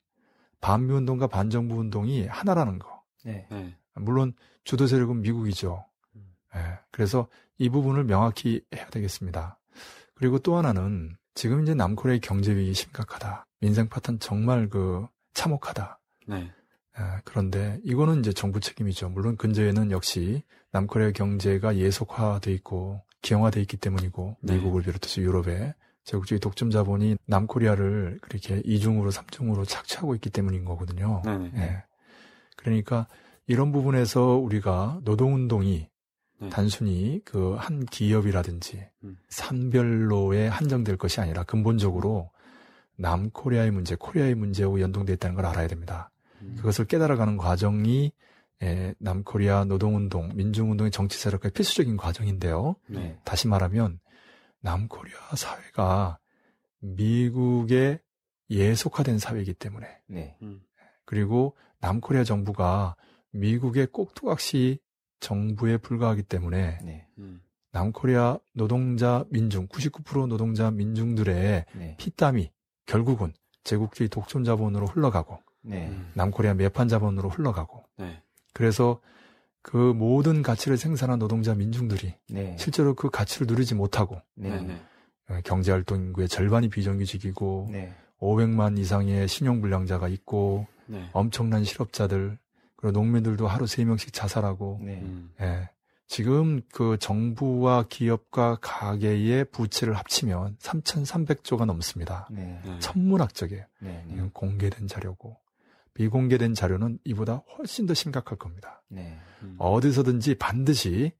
반미 운동과 반정부 운동이 하나라는 거. 네. 네. 물론 주도 세력은 미국이죠. 음. 예, 그래서 이 부분을 명확히 해야 되겠습니다. 그리고 또 하나는 지금 이제 남코리아의 경제 위기 심각하다. 민생 파탄 정말 그 참혹하다. 네. 아, 그런데 이거는 이제 정부 책임이죠. 물론 근저에는 역시 남코리아 경제가 예속화돼 있고 기형화돼 있기 때문이고 네. 미국을 비롯해서 유럽에 제국주의 독점 자본이 남코리아를 그렇게 이중으로 삼중으로 착취하고 있기 때문인 거거든요. 네네. 예. 그러니까 이런 부분에서 우리가 노동운동이 네. 단순히 그 한 기업이라든지 음. 산별로에 한정될 것이 아니라 근본적으로 남코리아의 문제, 코리아의 문제하고 연동돼 있다는 걸 알아야 됩니다. 음. 그것을 깨달아가는 과정이 에, 남코리아 노동운동, 민중운동의 정치 세력의 필수적인 과정인데요. 네. 다시 말하면 남코리아 사회가 미국의 예속화된 사회이기 때문에 네. 음. 그리고 남코리아 정부가 미국의 꼭두각시 정부에 불과하기 때문에 네. 음. 남코리아 노동자 민중 99% 노동자 민중들의 네. 피땀이 결국은 제국주의 독점 자본으로 흘러가고 네. 음. 남코리아 매판 자본으로 흘러가고 네. 그래서 그 모든 가치를 생산한 노동자 민중들이 네. 실제로 그 가치를 누리지 못하고 네. 네네. 어, 경제활동 인구의 절반이 비정규직이고 네. 500만 이상의 신용불량자가 있고 네. 엄청난 실업자들 그리고 농민들도 하루 3명씩 자살하고 네. 음. 예. 지금 그 정부와 기업과 가계의 부채를 합치면 3,300조가 넘습니다. 네. 네. 천문학적이에요. 네. 네. 이건 공개된 자료고 비공개된 자료는 이보다 훨씬 더 심각할 겁니다. 네. 음. 어디서든지 반드시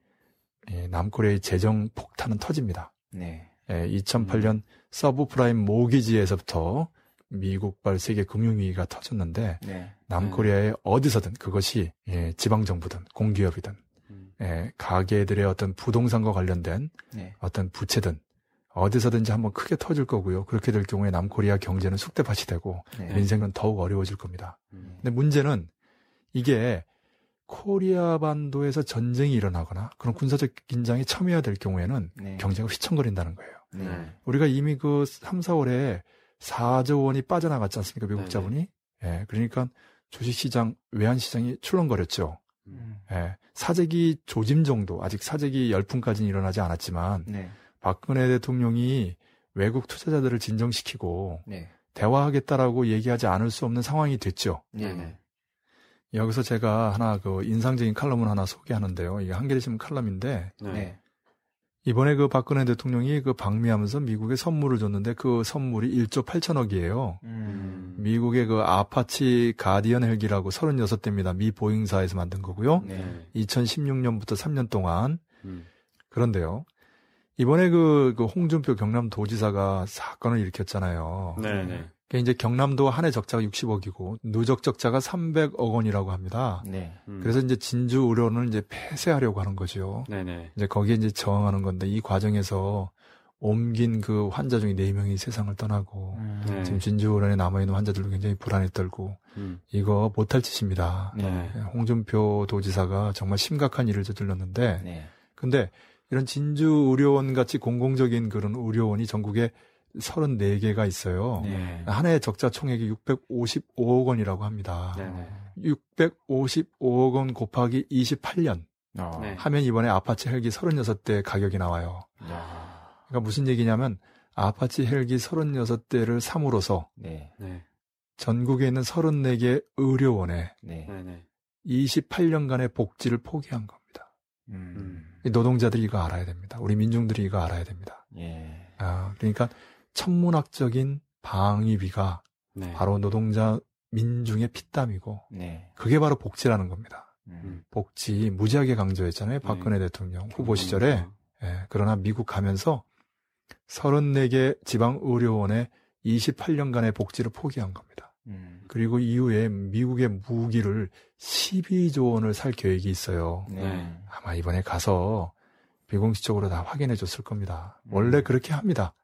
예, 남코리아의 재정 폭탄은 터집니다. 네. 예, 2008년 서브프라임 모기지에서부터 미국발 세계 금융위기가 터졌는데 네. 남코리아의 어디서든 그것이 예, 지방 정부든 공기업이든 음. 예, 가게들의 어떤 부동산과 관련된 네. 어떤 부채든 어디서든지 한번 크게 터질 거고요. 그렇게 될 경우에 남코리아 경제는 쑥대밭이 되고 네. 민생은 더욱 어려워질 겁니다. 음. 근데 문제는 이게 코리아 반도에서 전쟁이 일어나거나 그런 군사적 긴장이 첨예화될 경우에는 네. 경제가 휘청거린다는 거예요. 네. 우리가 이미 그 3, 4월에 4조 원이 빠져나갔지 않습니까? 미국 네네. 자본이. 예, 그러니까 주식시장, 외환시장이 출렁거렸죠. 음. 예, 사재기 조짐 정도, 아직 사재기 열풍까지는 일어나지 않았지만, 네. 박근혜 대통령이 외국 투자자들을 진정시키고 네. 대화하겠다라고 얘기하지 않을 수 없는 상황이 됐죠. 네네. 여기서 제가 하나 그 인상적인 칼럼을 하나 소개하는데요. 이게 한겨레 신문 칼럼인데, 네. 네. 이번에 그 박근혜 대통령이 그 방미하면서 미국에 선물을 줬는데 그 선물이 1조 8천억이에요. 음. 미국의 그 아파치 가디언 헬기라고 36대입니다. 미 보잉사에서 만든 거고요. 네. 2016년부터 3년 동안. 음. 그런데요. 이번에 그, 그 홍준표 경남도지사가 사건을 일으켰잖아요. 네네. 그게 이제 경남도 한 해 적자가 60억이고 누적 적자가 300억 원이라고 합니다. 네. 음. 그래서 이제 진주 의료원을 이제 폐쇄하려고 하는 거죠. 네네. 이제 거기에 이제 저항하는 건데 이 과정에서 옮긴 그 환자 중에 4명이 세상을 떠나고 음. 네. 지금 진주 의료원에 남아 있는 환자들도 굉장히 불안에 떨고 음. 이거 못할 짓입니다. 네. 홍준표 도지사가 정말 심각한 일을 저질렀는데 네. 근데 이런 진주 의료원 같이 공공적인 그런 의료원이 전국에 34개가 있어요. 네. 한해 적자 총액이 655억 원이라고 합니다. 네네. 655억 원 곱하기 28년 어. 네. 하면 이번에 아파치 헬기 36대 가격이 나와요. 야. 그러니까 무슨 얘기냐면 아파치 헬기 36대를 삼으로써 네. 네. 전국에 있는 34개 의료원에 네. 네네. 28년간의 복지를 포기한 겁니다. 음. 이 노동자들이 이거 알아야 됩니다. 우리 민중들이 이거 알아야 됩니다. 예. 아, 그러니까 천문학적인 방위비가 네. 바로 노동자 민중의 피땀이고 네. 그게 바로 복지라는 겁니다. 음. 복지 무지하게 강조했잖아요. 박근혜 대통령 후보 시절에. 예, 그러나 미국 가면서 34개 지방 의료원에 28년간의 복지를 포기한 겁니다. 음. 그리고 이후에 미국의 무기를 12조 원을 살 계획이 있어요. 네. 아마 이번에 가서 비공식적으로 다 확인해 줬을 겁니다. 음. 원래 그렇게 합니다.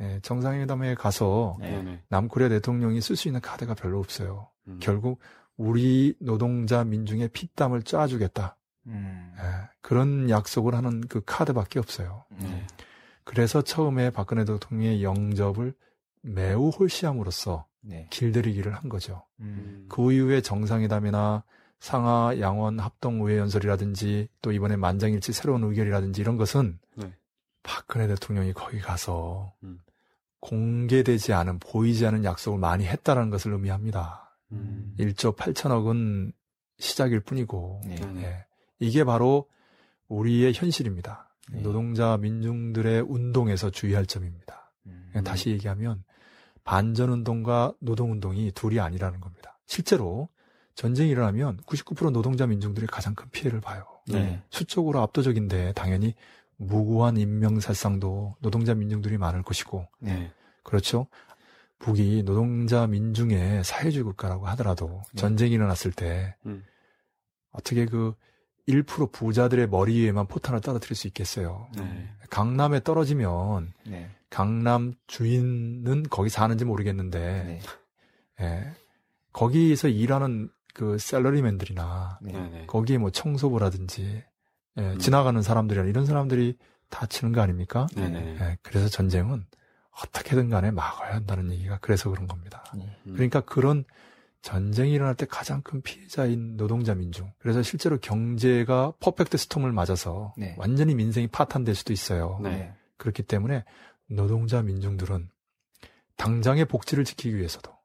예, 정상회담에 가서 네. 네네. 남코리아 대통령이 쓸 수 있는 카드가 별로 없어요. 음. 결국 우리 노동자 민중의 피땀을 짜주겠다. 음. 예, 그런 약속을 하는 그 카드밖에 없어요. 네. 그래서 처음에 박근혜 대통령의 영접을 매우 홀시함으로써 네. 길들이기를 한 거죠. 음. 그 이후에 정상회담이나 상하 양원 합동 의회 연설이라든지 또 이번에 만장일치 새로운 의결이라든지 이런 것은 네. 박근혜 대통령이 거기 가서 음. 공개되지 않은 보이지 않은 약속을 많이 했다라는 것을 의미합니다. 음. 1조 8천억은 시작일 뿐이고 네. 네네. 예. 이게 바로 우리의 현실입니다. 네. 노동자 민중들의 운동에서 주의할 점입니다. 음. 다시 얘기하면 반전운동과 노동운동이 둘이 아니라는 겁니다. 실제로 전쟁이 일어나면 99% 노동자 민중들이 가장 큰 피해를 봐요. 네. 수적으로 압도적인데 당연히 무고한 인명살상도 노동자 민중들이 많을 것이고 네. 그렇죠. 북이 노동자 민중의 사회주의 국가라고 하더라도 네. 전쟁이 일어났을 때 음. 어떻게 그 1% 부자들의 머리 위에만 포탄을 떨어뜨릴 수 있겠어요. 네. 강남에 떨어지면 네. 강남 주인은 거기 사는지 모르겠는데 네. 예, 거기서 일하는 그 셀러리맨들이나 네. 네네. 거기에 뭐 청소부라든지 예, 음. 지나가는 사람들이나 이런 사람들이 다치는 거 아닙니까? 네네. 예, 그래서 전쟁은 어떻게든 간에 막아야 한다는 얘기가 그래서 그런 겁니다. 네. 음. 그러니까 그런 전쟁이 일어날 때 가장 큰 피해자인 노동자 민중. 그래서 실제로 경제가 perfect storm을 맞아서 네. 완전히 민생이 파탄될 수도 있어요. 네. 그렇기 때문에 노동자 민중들은 당장의 복지를 지키기 위해서도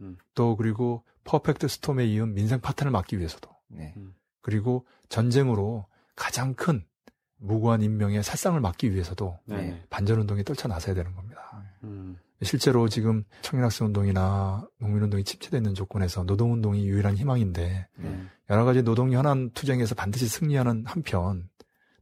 음. 또 그리고 perfect storm에 이은 민생 파탄을 막기 위해서도 네. 그리고 전쟁으로 가장 큰 무고한 인명의 살상을 막기 위해서도 네네. 반전운동에 떨쳐 나서야 되는 겁니다. 음. 실제로 지금 청년학생 운동이나 농민운동이 침체되어 있는 조건에서 노동운동이 유일한 희망인데 네. 여러 가지 노동 현안 투쟁에서 반드시 승리하는 한편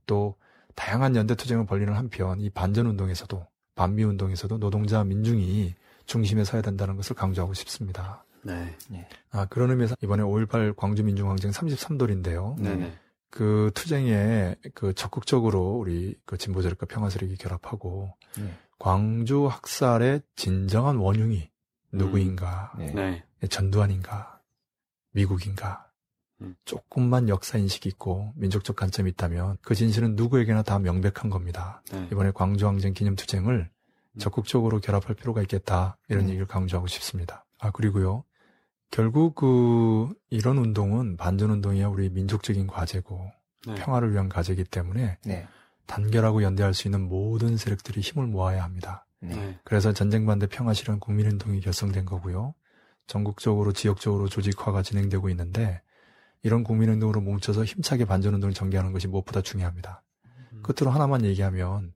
또 다양한 연대 투쟁을 벌리는 한편 이 반전 운동에서도 반미 운동에서도 노동자 민중이 중심에 서야 된다는 것을 강조하고 싶습니다. 네. 아, 그런 의미에서 이번에 5.18 광주민중항쟁 33돌인데요. 네네. 그 투쟁에 그 적극적으로 우리 그 진보 세력과 평화 세력이 결합하고 네. 광주 학살의 진정한 원흉이 누구인가? 네. 네. 전두환인가? 미국인가? 음. 조금만 역사 인식이 있고 민족적 관점이 있다면 그 진실은 누구에게나 다 명백한 겁니다. 네. 이번에 광주항쟁 기념투쟁을 음. 적극적으로 결합할 필요가 있겠다 이런 음. 얘기를 강조하고 싶습니다. 아 그리고요 결국 그 이런 운동은 반전 운동이야 우리 민족적인 과제고 네. 평화를 위한 과제이기 때문에 네. 단결하고 연대할 수 있는 모든 세력들이 힘을 모아야 합니다. 네. 네. 그래서 전쟁 반대 평화 실현 국민운동이 결성된 거고요. 전국적으로 지역적으로 조직화가 진행되고 있는데 이런 국민운동으로 뭉쳐서 힘차게 반전운동을 전개하는 것이 무엇보다 중요합니다. 음. 끝으로 하나만 얘기하면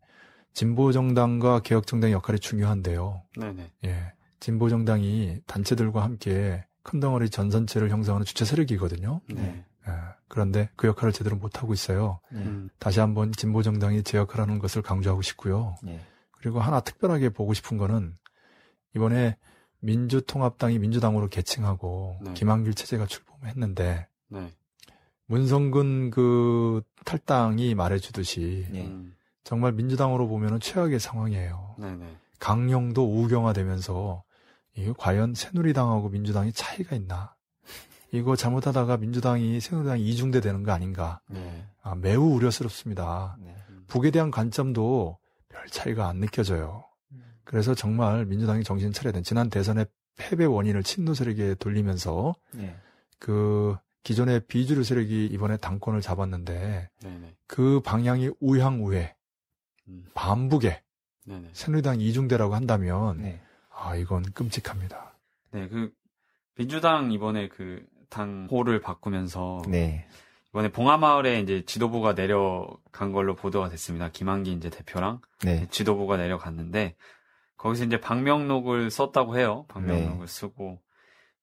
진보정당과 개혁정당의 역할이 중요한데요. 네네. 예. 진보정당이 단체들과 함께 큰 덩어리 전선체를 형성하는 주체 세력이거든요. 네. 예. 그런데 그 역할을 제대로 못하고 있어요. 네. 음. 다시 한번 진보정당이 제 역할을 하는 것을 강조하고 싶고요. 네. 그리고 하나 특별하게 보고 싶은 거는 이번에 민주통합당이 민주당으로 개칭하고 네. 김한길 체제가 출범했는데 네. 문성근 그 탈당이 말해주듯이 네. 음. 정말 민주당으로 보면은 최악의 상황이에요. 네네. 강령도 우경화되면서 이게 과연 새누리당하고 민주당이 차이가 있나? 이거 잘못하다가 민주당이 새누리당이 이중대 되는 거 아닌가? 네. 아, 매우 우려스럽습니다. 네. 북에 대한 관점도 별 차이가 안 느껴져요. 그래서 정말 민주당이 정신 차려야 된 지난 대선의 패배 원인을 친노 세력에 돌리면서 네. 그 기존의 비주류 세력이 이번에 당권을 잡았는데 네네. 그 방향이 우향우회 음. 반북에 네네. 새누리당 이중대라고 한다면 네. 아 이건 끔찍합니다. 네. 그 민주당 이번에 그 당호를 바꾸면서 네. 이번에 봉하마을에 이제 지도부가 내려간 걸로 보도가 됐습니다. 김한기 이제 대표랑 네. 지도부가 내려갔는데 거기서 이제 방명록을 썼다고 해요. 방명록을 네. 쓰고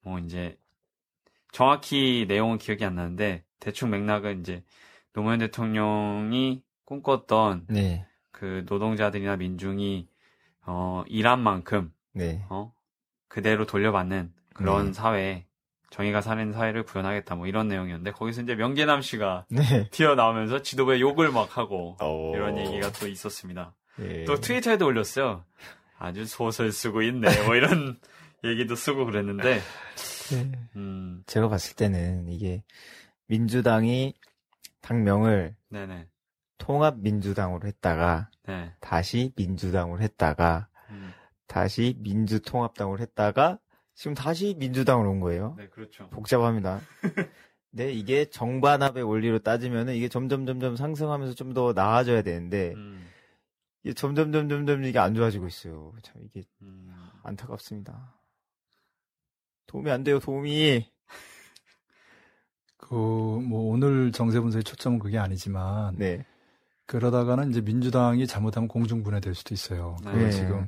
뭐 이제 정확히 내용은 기억이 안 나는데 대충 맥락은 이제 노무현 대통령이 꿈꿨던 네. 그 노동자들이나 민중이 어 일한 만큼 네. 어 그대로 돌려받는 그런 네. 사회 정의가 사는 사회를 구현하겠다 뭐 이런 내용이었는데 거기서 이제 명계남 씨가 *laughs* 네. 튀어나오면서 지도부에 욕을 막 하고 오. 이런 얘기가 또 있었습니다. 예. 또 트위터에도 올렸어요. 아주 소설 쓰고 있네. 뭐 이런 *laughs* 얘기도 쓰고 그랬는데, 네. 음, 제가 봤을 때는 이게 민주당이 당명을 네네, 통합민주당으로 했다가 네, 다시 민주당으로 했다가 음, 다시 민주통합당으로 했다가 지금 다시 민주당으로 온 거예요. 네, 그렇죠. 복잡합니다. *laughs* 네, 이게 정반합의 원리로 따지면은 이게 점점 점점 상승하면서 좀 더 나아져야 되는데 음, 이게 점점 점점 점 이게 안 좋아지고 있어요. 참 이게 음. 안타깝습니다. 도움이 안 돼요, 도움이. *laughs* 그, 뭐, 오늘 정세 분석의 초점은 그게 아니지만, 네. 그러다가는 이제 민주당이 잘못하면 공중분해될 수도 있어요. 네. 그걸 지금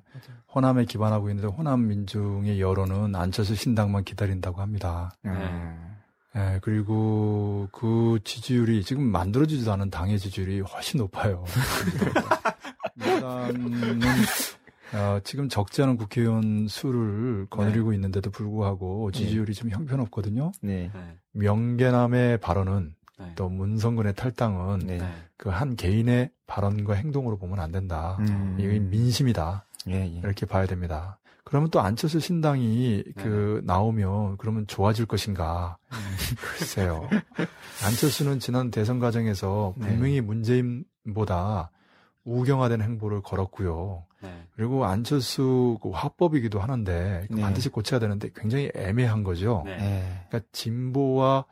호남에 기반하고 있는데 호남 민중의 여론은 안철수 신당만 기다린다고 합니다. 음. 예, 그리고 그 지지율이 지금 만들어지지도 않은 당의 지지율이 훨씬 높아요. *laughs* 민주당은 어, 지금 적지 않은 국회의원 수를 거느리고 있는데도 불구하고 지지율이 좀 형편없거든요. 네. 네. 명계남의 발언은 네. 또 문성근의 탈당은 네. 네. 그한 개인의 발언과 행동으로 보면 안 된다. 음. 이게 민심이다. 예, 예. 이렇게 봐야 됩니다. 그러면 또 안철수 신당이 네. 그 나오면 그러면 좋아질 것인가? 음. *laughs* 글쎄요. 안철수는 지난 대선 과정에서 네. 분명히 문재인보다 우경화된 행보를 걸었고요. 네. 그리고 안철수 그 화법이기도 하는데 그 네. 반드시 고쳐야 되는데 굉장히 애매한 거죠. 네. 예. 그러니까 진보와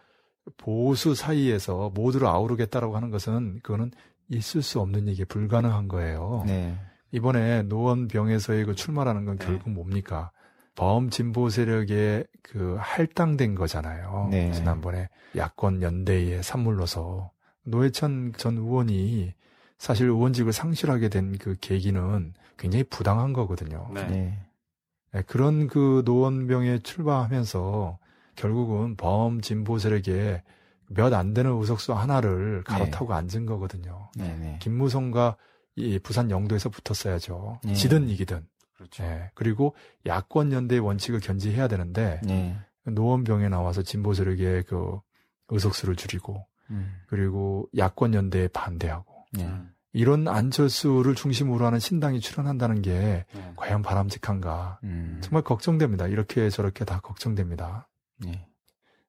보수 사이에서 모두를 아우르겠다라고 하는 것은 그거는 있을 수 없는 얘기, 불가능한 거예요. 네. 이번에 노원병에서의 그 출마라는 건 네. 결국 뭡니까? 범 진보 세력에 그 할당된 거잖아요. 네. 지난번에 야권 연대의 산물로서 노회찬 전 의원이 사실 의원직을 상실하게 된 그 계기는 굉장히 부당한 거거든요. 네. 네. 네, 그런 그 노원병에 출마하면서 결국은 범진보 세력에 몇안 되는 의석수 하나를 갈아타고 앉은 거거든요. 네. 네. 김무성과 이 부산 영도에서 붙었어야죠. 네. 지든 이기든. 그렇죠. 예. 그리고 야권 연대의 원칙을 견지해야 되는데 네. 노원병에 나와서 진보 세력의 그 의석수를 줄이고 음. 그리고 야권 연대에 반대하고 네. 음. 이런 안철수를 중심으로 하는 신당이 출연한다는 게 네. 과연 바람직한가? 음. 정말 걱정됩니다. 이렇게 저렇게 다 걱정됩니다. 네.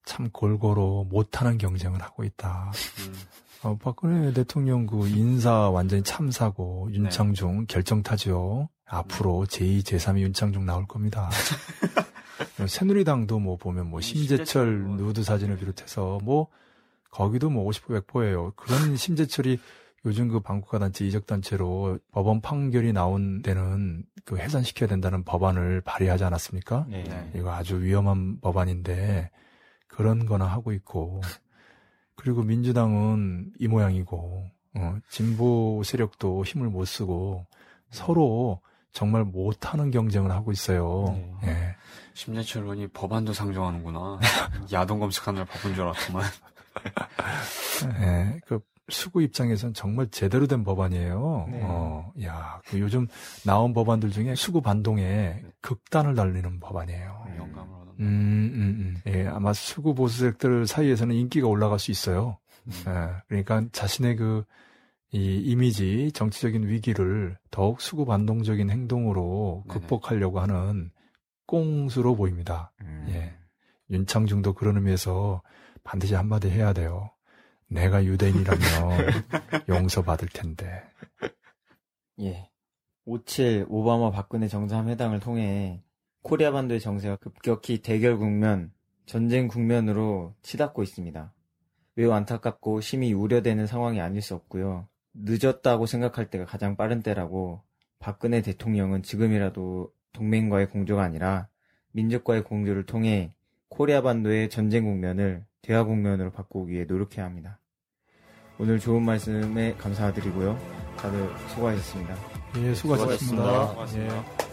참 골고루 못하는 경쟁을 하고 있다. 음. 어, 박근혜 대통령 그 인사 완전히 참사고 네. 윤창중 결정타죠. 앞으로 제2, 제3위 윤창중 나올 겁니다. *laughs* 새누리당도 뭐 보면 뭐 심재철 심재철 뭐. 누드 사진을 비롯해서 뭐 거기도 뭐 50% 100%예요. 그런 *laughs* 심재철이 요즘 그 반국가 단체 이적 단체로 법원 판결이 나온 데는 그 해산시켜야 된다는 법안을 발의하지 않았습니까? 네. 네. 이거 아주 위험한 법안인데 그런 거나 하고 있고 그리고 민주당은 이 모양이고 어, 진보 세력도 힘을 못 쓰고 서로 정말 못하는 경쟁을 하고 있어요. 네. 예. 심재철 의원이 법안도 상정하는구나. *laughs* 야동 검색하느라 바쁜 줄 알았구만. 예. 그 수구 입장에선 정말 제대로 된 법안이에요. 네. 어, 야, 그 요즘 나온 법안들 중에 수구 반동에 극단을 달리는 법안이에요. 음. 영감을 얻었네. 음, 음, 음. 예, 아마 수구 보수색들 사이에서는 인기가 올라갈 수 있어요. 음. 예, 그러니까 자신의 그, 이 이미지, 정치적인 위기를 더욱 수구 반동적인 행동으로 네네. 극복하려고 하는 꽁수로 보입니다. 음. 예. 윤창중도 그런 의미에서 반드시 한마디 해야 돼요. 내가 유대인이라면 *laughs* 용서받을 텐데. 예. 57 오바마 박근혜 정상회담을 통해 코리아 반도의 정세가 급격히 대결 국면, 전쟁 국면으로 치닫고 있습니다. 매우 안타깝고 심히 우려되는 상황이 아닐 수 없고요. 늦었다고 생각할 때가 가장 빠른 때라고 박근혜 대통령은 지금이라도 동맹과의 공조가 아니라 민족과의 공조를 통해 코리아 반도의 전쟁 국면을 대화 국면으로 바꾸기 위해 노력해야 합니다. 오늘 좋은 말씀에 감사드리고요. 다들 수고하셨습니다. 예, 수고하셨습니다. 수고하셨습니다. 예.